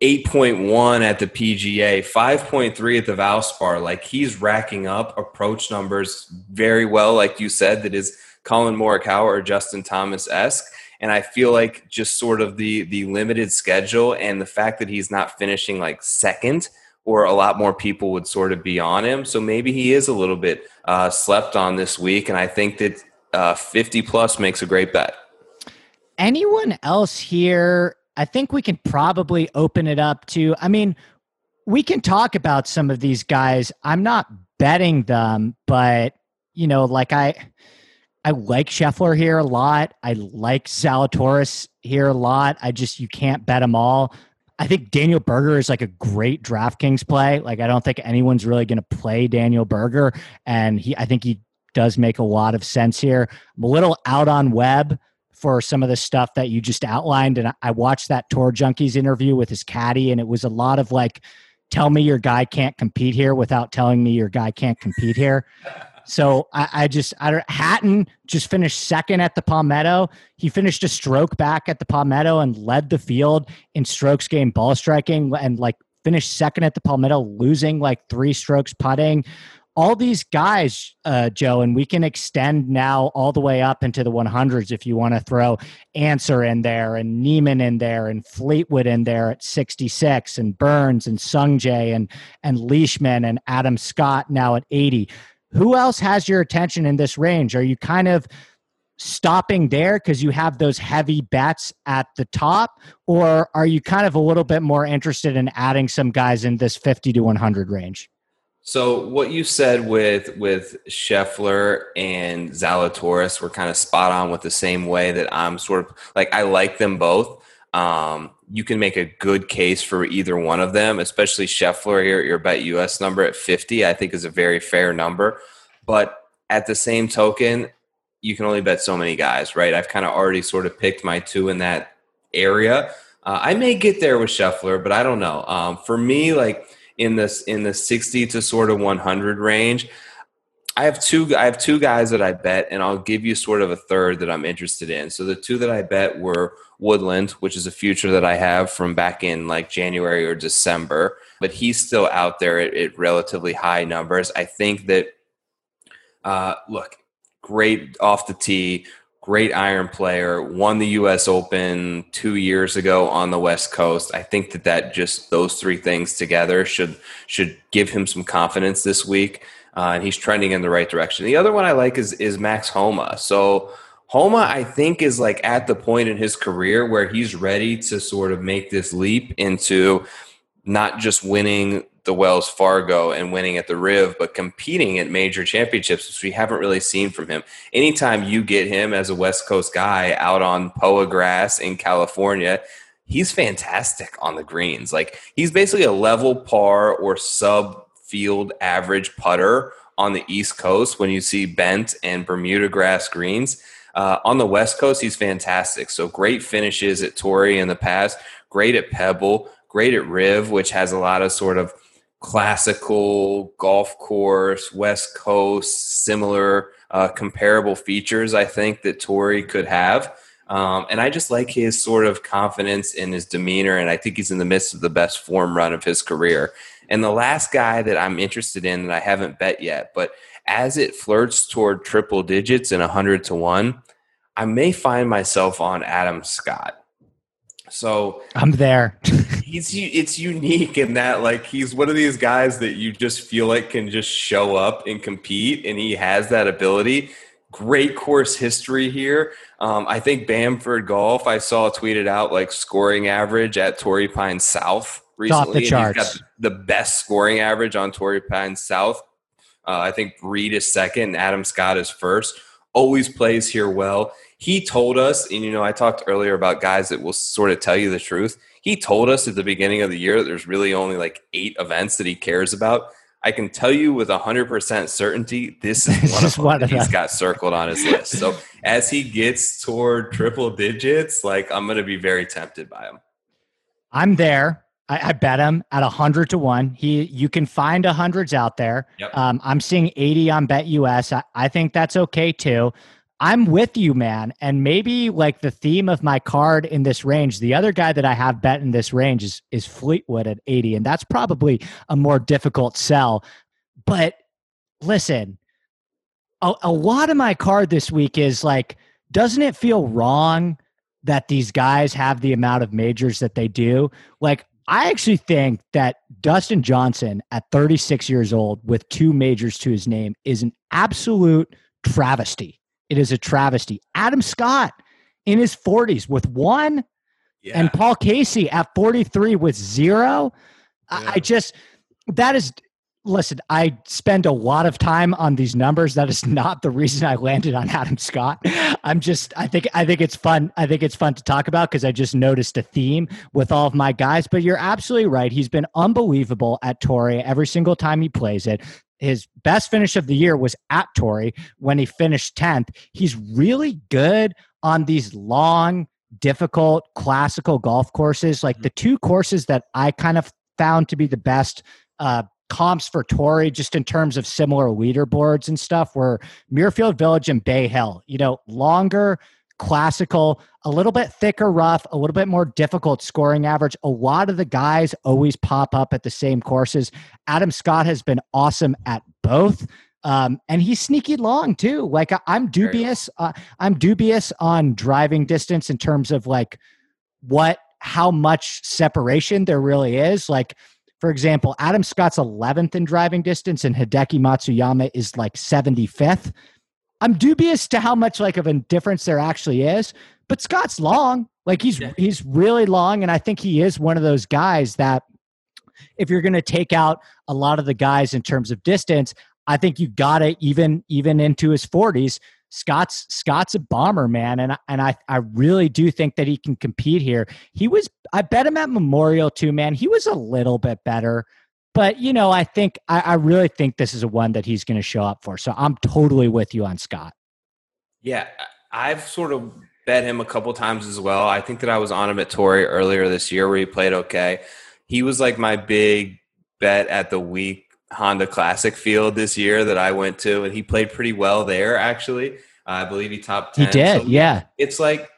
8.1 at the PGA, 5.3 at the Valspar. Like he's racking up approach numbers very well, like you said, that is Collin Morikawa or Justin Thomas esque. And I feel like just sort of the the limited schedule and the fact that he's not finishing like second, or a lot more people would sort of be on him. So maybe he is a little bit uh, slept on this week. And I think that uh, 50 plus makes a great bet. Anyone else here? I think we can probably open it up to. I mean, we can talk about some of these guys. I'm not betting them, but you know, like I I like Scheffler here a lot. I like Zalatoris here a lot. I just you can't bet them all. I think Daniel Berger is like a great DraftKings play. Like I don't think anyone's really going to play Daniel Berger, and he I think he does make a lot of sense here. I'm a little out on Webb for some of the stuff that you just outlined, and I watched that Tour Junkies interview with his caddy, and it was a lot of like, "Tell me your guy can't compete here," without telling me your guy can't compete here. So I, I just I don't Hatton just finished second at the Palmetto. He finished a stroke back at the Palmetto and led the field in strokes gained ball striking and like finished second at the Palmetto, losing like three strokes putting. All these guys, uh, Joe, and we can extend now all the way up into the 100s if you want to throw Ancer in there and Niemann in there and Fleetwood in there at 66 and Burns and Sungjae and and Leishman and Adam Scott now at 80 who else has your attention in this range? Are you kind of stopping there because you have those heavy bets at the top, or are you kind of a little bit more interested in adding some guys in this 50 to 100 range? So what you said with with Scheffler and Zalatoris were kind of spot on with the same way that I'm sort of like I like them both. Um, you can make a good case for either one of them, especially Scheffler here at your bet US number at 50, I think is a very fair number. But at the same token, you can only bet so many guys, right? I've kind of already sort of picked my two in that area. Uh, I may get there with Scheffler, but I don't know. Um, for me, like in this in the 60 to sort of 100 range, I have two. I have two guys that I bet, and I'll give you sort of a third that I'm interested in. So the two that I bet were Woodland, which is a future that I have from back in like January or December, but he's still out there at, at relatively high numbers. I think that, uh, look, great off the tee, great iron player, won the U.S. Open two years ago on the West Coast. I think that that just those three things together should should give him some confidence this week uh, and he's trending in the right direction. The other one I like is is Max Homa. So Homa, I think, is like at the point in his career where he's ready to sort of make this leap into not just winning the Wells Fargo and winning at the Riv, but competing at major championships, which we haven't really seen from him. Anytime you get him as a West Coast guy out on POA grass in California, he's fantastic on the greens. Like he's basically a level par or sub field average putter on the East Coast when you see bent and Bermuda grass greens. Uh, on the West Coast, he's fantastic. So great finishes at Torrey in the past, great at Pebble, great at Riv, which has a lot of sort of classical golf course, West Coast, similar uh, comparable features. I think that Torrey could have. Um, and I just like his sort of confidence in his demeanor, and I think he's in the midst of the best form run of his career. And the last guy that I'm interested in that I haven't bet yet, but as it flirts toward triple digits and 100 to 1, I may find myself on Adam Scott. So I'm there. [laughs] he's it's unique in that like he's one of these guys that you just feel like can just show up and compete, and he has that ability. Great course history here. Um, I think Bamford Golf. I saw tweeted out like scoring average at Torrey Pines South recently. the charts. He's got the best scoring average on Torrey Pines South. Uh, I think Reed is second, Adam Scott is first. Always plays here well. He told us, and you know, I talked earlier about guys that will sort of tell you the truth. He told us at the beginning of the year that there's really only like eight events that he cares about. I can tell you with 100% certainty, this is [laughs] one of them one of he's got circled on his list. So [laughs] as he gets toward triple digits, like I'm going to be very tempted by him. I'm there. I, I bet him at hundred to one. He, you can find a hundreds out there. Yep. Um, I'm seeing 80 on Bet US. I, I think that's okay too. I'm with you, man. And maybe like the theme of my card in this range, the other guy that I have bet in this range is is Fleetwood at 80, and that's probably a more difficult sell. But listen, a, a lot of my card this week is like, doesn't it feel wrong that these guys have the amount of majors that they do? Like, I actually think that Dustin Johnson at 36 years old with two majors to his name is an absolute travesty. It is a travesty. Adam Scott in his 40s with one, Yeah. and Paul Casey at 43 with zero. Yeah. I just, that is, listen, I spend a lot of time on these numbers. That is not the reason I landed on Adam Scott. I'm just, I think, I think it's fun. I think it's fun to talk about because I just noticed a theme with all of my guys. But you're absolutely right. He's been unbelievable at Torrey every single time he plays it. His best finish of the year was at Torrey when he finished 10th. He's really good on these long, difficult, classical golf courses. Like the two courses that I kind of found to be the best uh, comps for Torrey, just in terms of similar leaderboards and stuff, were Muirfield Village and Bay Hill. You know, longer, classical, a little bit thicker rough, a little bit more difficult scoring average. A lot of the guys always pop up at the same courses. Adam Scott has been awesome at both. Um, and he's sneaky long too. Like I, I'm dubious. Uh, I'm dubious on driving distance in terms of like what, how much separation there really is. Like, for example, Adam Scott's 11th in driving distance, and Hideki Matsuyama is like 75th. I'm dubious to how much like of a difference there actually is, but Scott's long. Like he's Yeah. he's really long, and I think he is one of those guys that if you're going to take out a lot of the guys in terms of distance, I think you got to even even into his 40s. Scott's Scott's a bomber, man, and I, and I I really do think that he can compete here. He was I bet him at Memorial too, man. He was a little bit better, but you know I think I, I really think this is a one that he's going to show up for. So I'm totally with you on Scott. Yeah, I've sort of bet him a couple times as well. I think that I was on him at Torrey earlier this year where he played okay. He was like my big bet at the week Honda Classic field this year that I went to, and he played pretty well there. Actually, I believe he topped He ten. did, So yeah. it's like,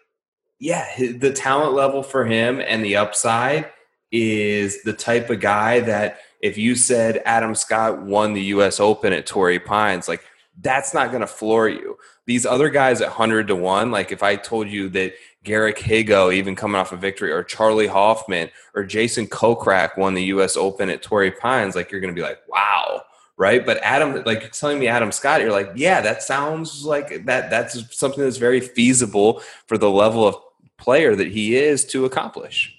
yeah, the talent level for him and the upside is the type of guy that if you said Adam Scott won the U.S. Open at Torrey Pines, like that's not going to floor you. These other guys at hundred to one, like if I told you that Garrick Higgo, even coming off a victory, or Charley Hoffman or Jason Kokrak won the U.S. Open at Torrey Pines, like you're going to be like, wow, right? But Adam, like you're telling me Adam Scott, you're like, yeah, that sounds like that. That's something that's very feasible for the level of player that he is to accomplish.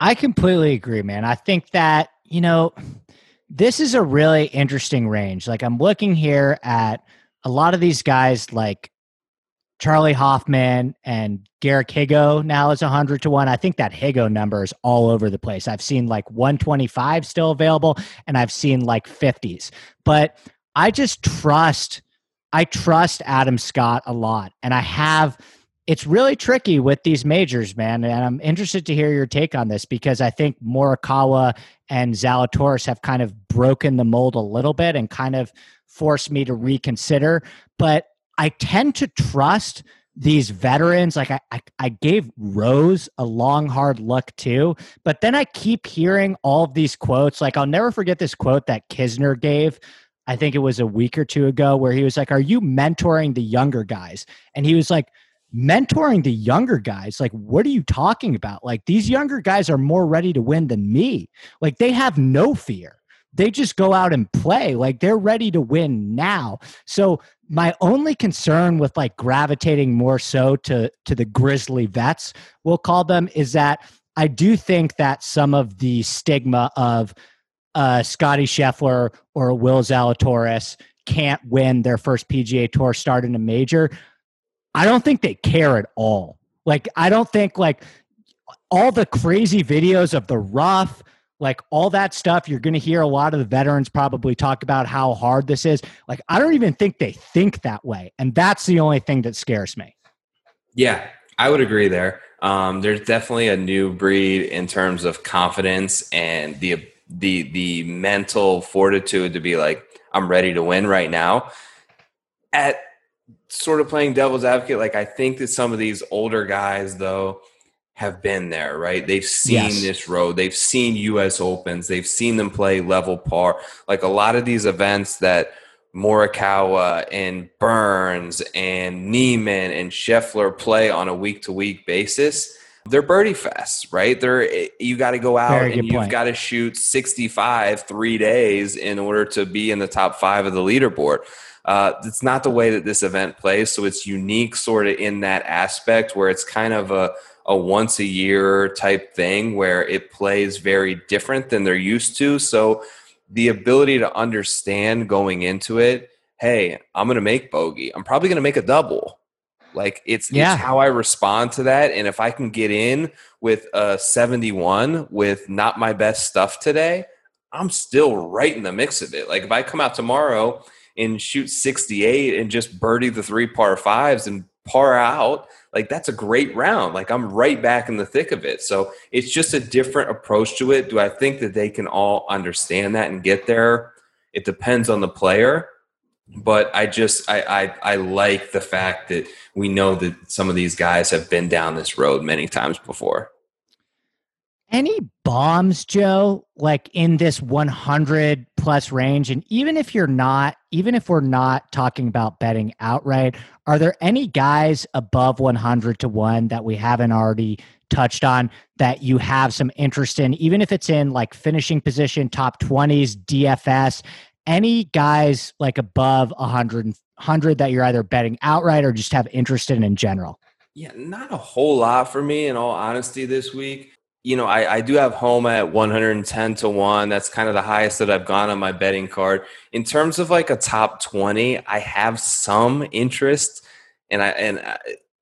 I completely agree, man. I think that, you know, this is a really interesting range. Like I'm looking here at a lot of these guys like Charley Hoffman and Garrick Higgo now is 100 to 1. I think that Higgo number is all over the place. I've seen like 125 still available and I've seen like 50s. But I just trust I trust Adam Scott a lot, and I have. It's really tricky with these majors, man, and I'm interested to hear your take on this because I think Morikawa and Zalatoris have kind of broken the mold a little bit and kind of forced me to reconsider. But I tend to trust these veterans. Like I, I, I, gave Rose a long, hard look too. But then I keep hearing all of these quotes. Like I'll never forget this quote that Kisner gave. I think it was a week or two ago where he was like, Are you mentoring the younger guys? And he was like, mentoring the younger guys like what are you talking about like these younger guys are more ready to win than me like they have no fear they just go out and play like they're ready to win now so my only concern with like gravitating more so to to the grizzly vets we'll call them is that i do think that some of the stigma of uh scotty scheffler or will zalatoris can't win their first pga tour start in a major I don't think they care at all. Like, I don't think like all the crazy videos of the rough, like all that stuff, you're going to hear a lot of the veterans probably talk about how hard this is. Like, I don't even think they think that way. And that's the only thing that scares me. Yeah, I would agree there. Um, there's definitely a new breed in terms of confidence and the the the mental fortitude to be like, I'm ready to win right now. At sort of playing devil's advocate, like I think that some of these older guys though have been there, right? They've seen yes. this road. They've seen US Opens. They've seen them play level par. Like a lot of these events that Morikawa and Burns and Niemann and Scheffler play on a week to week basis. They're birdie fests, right? They're eh, you got to go out Very and you've got to shoot 65 3 days in order to be in the top 5 of the leaderboard. Uh, it's not the way that this event plays, so it's unique, sort of in that aspect where it's kind of a a once a year type thing where it plays very different than they're used to. So the ability to understand going into it, hey, I'm going to make bogey. I'm probably going to make a double. Like it's, yeah. it's how I respond to that. And if I can get in with a 71 with not my best stuff today, I'm still right in the mix of it. Like if I come out tomorrow and shoot 68 and just birdie the three par fives and par out, like that's a great round. Like I'm right back in the thick of it. So it's just a different approach to it. Do I think that they can all understand that and get there? It depends on the player. But I just I, I I like the fact that we know that some of these guys have been down this road many times before. Any bombs, Joe, like in this 100 plus range? And even if you're not, even if we're not talking about betting outright, are there any guys above 100 to 1 that we haven't already touched on that you have some interest in, even if it's in like finishing position, top 20s, DFS? Any guys like above 100, 100 that you're either betting outright or just have interest in in general? Yeah, not a whole lot for me, in all honesty, this week you know, I, I do have Homa at 110 to 1. That's kind of the highest that I've gone on my betting card. In terms of like a top 20, I have some interest and I and I,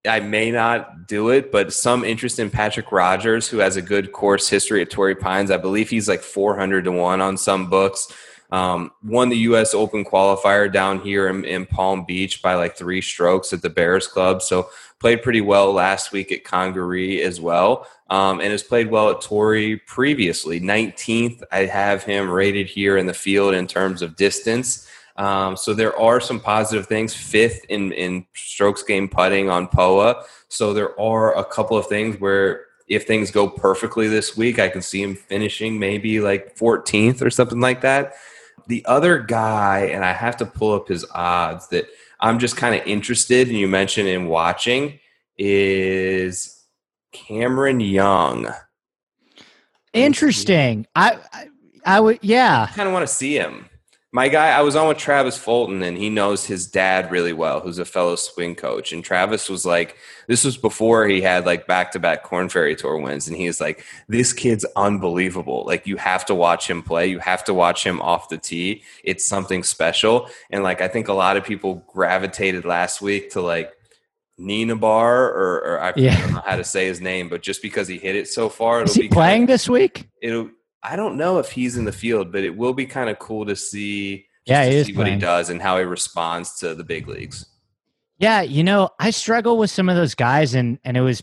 I may not do it, but some interest in Patrick Rodgers, who has a good course history at Torrey Pines. I believe he's like 400 to 1 on some books. Um, won the U.S. Open qualifier down here in, in, Palm Beach by like three strokes at the Bears Club. So played pretty well last week at Congaree as well um, and has played well at Torrey previously. 19th, I have him rated here in the field in terms of distance. Um, so there are some positive things. Fifth in, in strokes gained putting on POA. So there are a couple of things where if things go perfectly this week, I can see him finishing maybe like 14th or something like that. The other guy, and I have to pull up his odds that I'm just kind of interested, and you mentioned in watching, is Cameron Young. Interesting. I, I, I would, yeah. I kind of want to see him. My guy, I was on with Travis Fulton, and he knows his dad really well, who's a fellow swing coach. And Travis was like, this was before he had like back to back Corn Ferry Tour wins. And he was like, this kid's unbelievable. Like, you have to watch him play. You have to watch him off the tee. It's something special. And like, I think a lot of people gravitated last week to like, Nienaber, or, or I, yeah. don't know how to say his name, but just because he hit it so far, is he playing this week? It'll. I don't know if he's in the field, but it will be kind of cool to see yeah, is see what he does and how he responds to the big leagues. Yeah, you know, I struggle with some of those guys, and and it was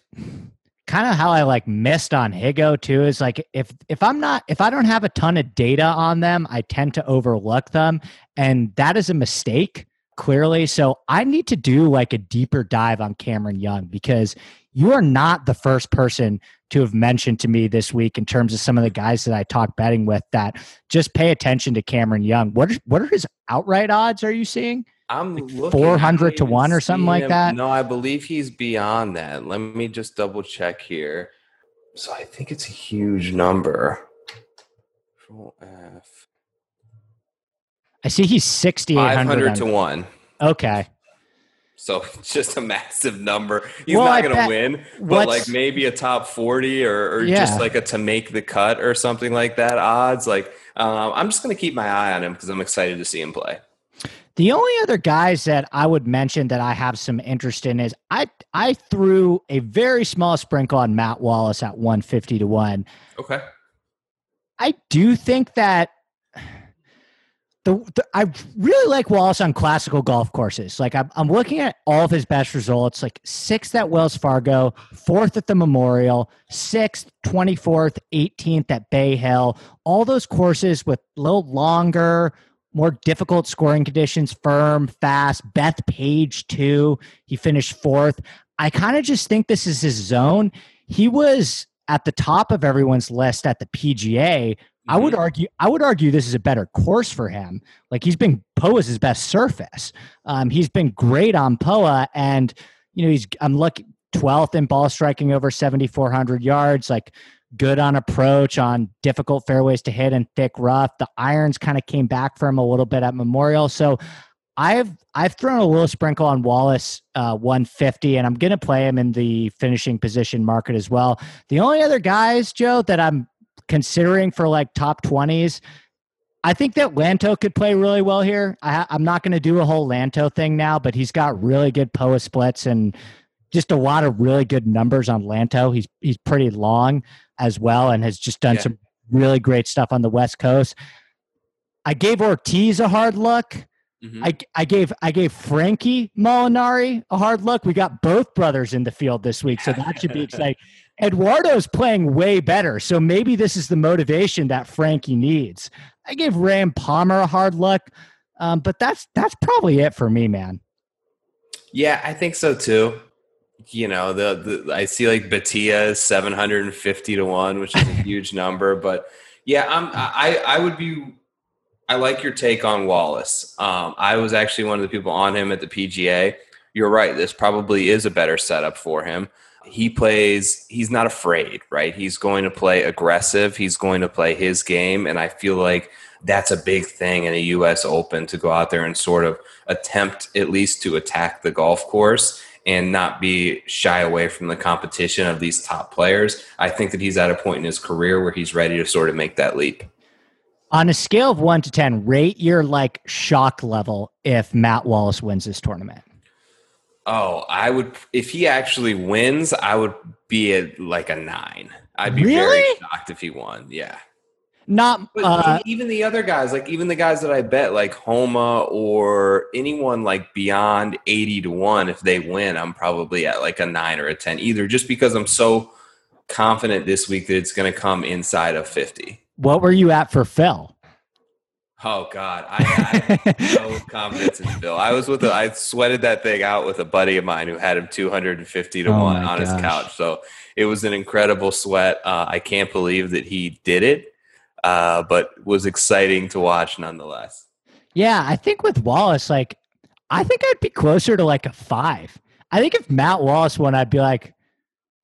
kind of how I like missed on Higgo too. Is like if if I'm not if I don't have a ton of data on them, I tend to overlook them, and that is a mistake clearly. So I need to do like a deeper dive on Cameron Young because you are not the first person to have mentioned to me this week in terms of some of the guys that I talk betting with that just pay attention to Cameron Young. What are, what are his outright odds? Are you seeing? I'm Like looking. 400 to one or something like him. that? No, I believe he's beyond that. Let me just double check here. So I think it's a huge number. Control F. I see he's 6,800. to 1. Okay. So [laughs] just a massive number. He's Well, not going to win, but like maybe a top 40 or, or Yeah. just like a to make the cut or something like that odds. Like, um, I'm just going to keep my eye on him because I'm excited to see him play. The only other guys that I would mention that I have some interest in is I I threw a very small sprinkle on Matt Wallace at 150 to 1. Okay. I do think that the, the I really like Wallace on classical golf courses. Like I'm, I'm looking at all of his best results, like sixth at Wells Fargo, fourth at the Memorial, sixth, 24th, 18th at Bay Hill. All those courses with a little longer, more difficult scoring conditions, firm, fast. Bethpage, too. He finished fourth. I kind of just think this is his zone. He was at the top of everyone's list at the PGA. I would Mhm. argue. I would argue this is a better course for him. Like he's been Poa's his best surface. Um, he's been great on Poa, and you know he's. I'm lucky twelfth in ball striking over seventy four hundred yards. Like good on approach on difficult fairways to hit and thick rough. The irons kind of came back for him a little bit at Memorial. So I've I've thrown a little sprinkle on Wallace uh, 150, and I'm going to play him in the finishing position market as well. The only other guys, Joe, that I'm considering for like top 20s, I think that Lanto could play really well here. I, I'm not going to do a whole Lanto thing now, but he's got really good POA splits and just a lot of really good numbers on Lanto. He's he's pretty long as well, and has just done Yeah. some really great stuff on the West Coast. I gave Ortiz a hard look. Mhm. I, I gave I gave Frankie Molinari a hard look. We got both brothers in the field this week, so that should be [laughs] exciting. Eduardo's playing way better, so maybe this is the motivation that Frankie needs. I gave Ram Palmer a hard look, um, but that's that's probably it for me, man. Yeah, I think so too. You know, the, the I see like Batia is seven hundred and fifty to one, which is a [laughs] huge number. But yeah, I'm I I would be. I like your take on Wallace. Um, I was actually one of the people on him at the PGA. You're right. This probably is a better setup for him. He plays. He's not afraid, right? He's going to play aggressive. He's going to play his game, and I feel like that's a big thing in a U.S. Open to go out there and sort of attempt at least to attack the golf course and not be shy away from the competition of these top players. I think that he's at a point in his career where he's ready to sort of make that leap. On a scale of one to ten, rate your like shock level if Matt Wallace wins this tournament. Oh, I would if he actually wins, I would be at like a nine. I'd be very Really? shocked if he won. Yeah. Not uh, even the other guys, like even the guys that I bet, like Homa or anyone like beyond 80 to 1, if they win, I'm probably at like a 9 or a 10, either just because I'm so confident this week that it's going to come inside of 50. what were you at for Phil? Oh, God. I, had no [laughs] confidence in Phil. I was with, a, I sweated that thing out with a buddy of mine who had him 250 to Oh 1 my on his couch. So it was an incredible sweat. Uh, I can't believe that he did it, uh, but was exciting to watch nonetheless. Yeah, I think with Wallace, like, I think I'd be closer to like a five. I think if Matt Wallace won, I'd be like,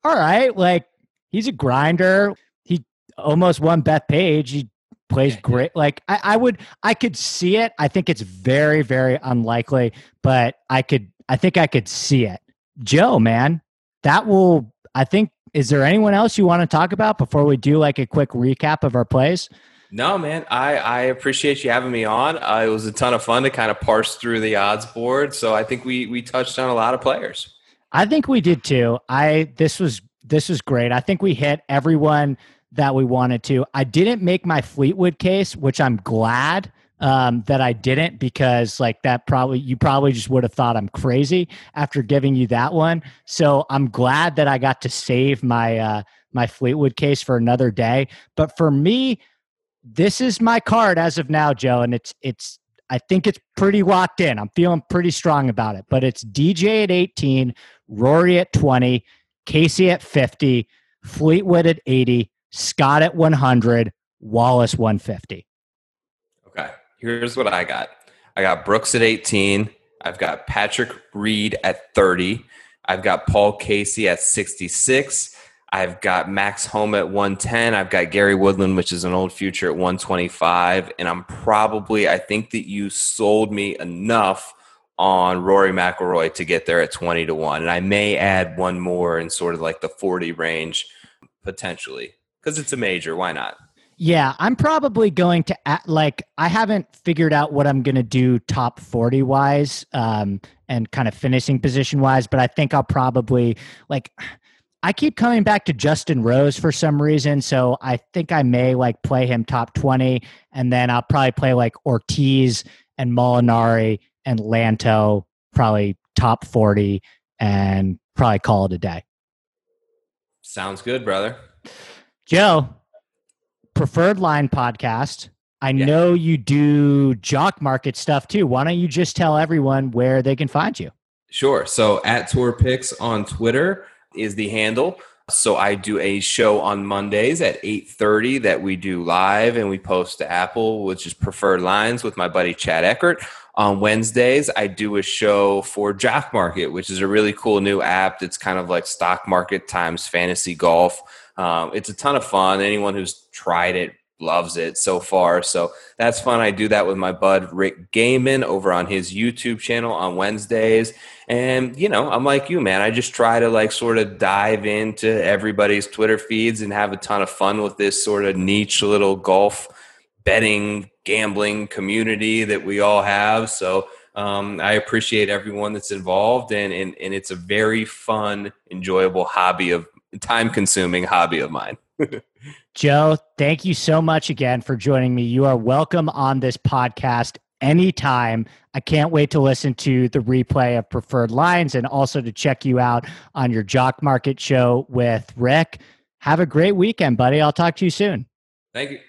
all right, like, he's a grinder. He almost won Bethpage. He plays great. Like, I, I would, I could see it. I think it's very, very unlikely, but I could, I think I could see it. Joe, man, that will, I think, is there anyone else you want to talk about before we do like a quick recap of our plays? No, man, I, I appreciate you having me on. Uh, it was a ton of fun to kind of parse through the odds board. So I think we we touched on a lot of players. I think we did too. I this was this was great. I think we hit everyone that we wanted to. I didn't make my Fleetwood case, which I'm glad um, that I didn't because like that probably you probably just would have thought I'm crazy after giving you that one. So I'm glad that I got to save my uh, my Fleetwood case for another day. But for me, this is my card as of now, Joe, and it's it's I think it's pretty locked in. I'm feeling pretty strong about it. But it's DJ at 18, Rory at 20, Casey at 50, Fleetwood at 80, Scott at 100, Wallace 150. Okay. Here's what I got. I got Brooks at 18. I've got Patrick Reed at 30. I've got Paul Casey at 66. I've got Max Homa at 110. I've got Gary Woodland, which is an old future, at 125. And I'm probably, I think that you sold me enough on Rory McIlroy to get there at 20 to 1. And I may add one more in sort of like the 40 range potentially because it's a major. Why not? Yeah, I'm probably going to act like I haven't figured out what I'm going to do top 40 wise um, and kind of finishing position wise, but I think I'll probably like I keep coming back to Justin Rose for some reason, so I think I may like play him top 20 and then I'll probably play like Ortiz and Molinari and Lanto probably top 40 and probably call it a day. Sounds good, brother. Joe, preferred line podcast. I yeah. know you do jock market stuff too. Why don't you just tell everyone where they can find you? Sure. So at Tour Picks on Twitter is the handle. So I do a show on Mondays at 8:30 that we do live and we post to Apple, which is Preferred Lines with my buddy Chad Eckert. On Wednesdays, I do a show for Jock Market, which is a really cool new app that's kind of like stock market times fantasy golf. Um, it's a ton of fun. Anyone who's tried it loves it so far. So that's fun. I do that with my bud Rick Gehman over on his YouTube channel on Wednesdays. And, you know, I'm like you, man. I just try to like sort of dive into everybody's Twitter feeds and have a ton of fun with this sort of niche little golf betting, gambling community that we all have. So um, I appreciate everyone that's involved, and, and, and it's a very fun, enjoyable hobby of time consuming hobby of mine. [laughs] Joe, thank you so much again for joining me. You are welcome on this podcast anytime. I can't wait to listen to the replay of Preferred Lines and also to check you out on your Jock Market show with Rick. Have a great weekend, buddy. I'll talk to you soon. Thank you.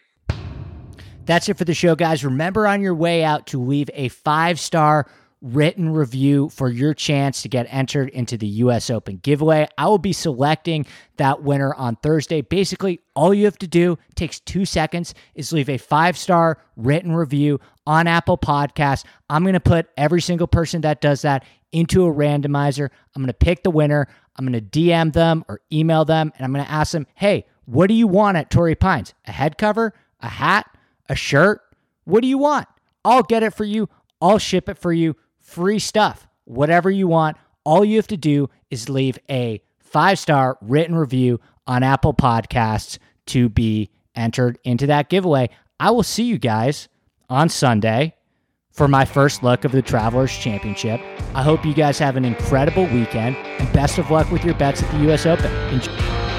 That's it for the show, guys. Remember on your way out to leave a five star written review for your chance to get entered into the US Open giveaway. I will be selecting that winner on Thursday. Basically, all you have to do takes 2 seconds is leave a 5-star written review on Apple Podcasts. I'm going to put every single person that does that into a randomizer. I'm going to pick the winner. I'm going to DM them or email them and I'm going to ask them, "Hey, what do you want at Torrey Pines? A head cover, a hat, a shirt? What do you want? I'll get it for you. I'll ship it for you free stuff, whatever you want. All you have to do is leave a five star written review on Apple Podcasts to be entered into that giveaway. I will see you guys on Sunday for my first look of the Travelers Championship. I hope you guys have an incredible weekend and best of luck with your bets at the US Open. Enjoy.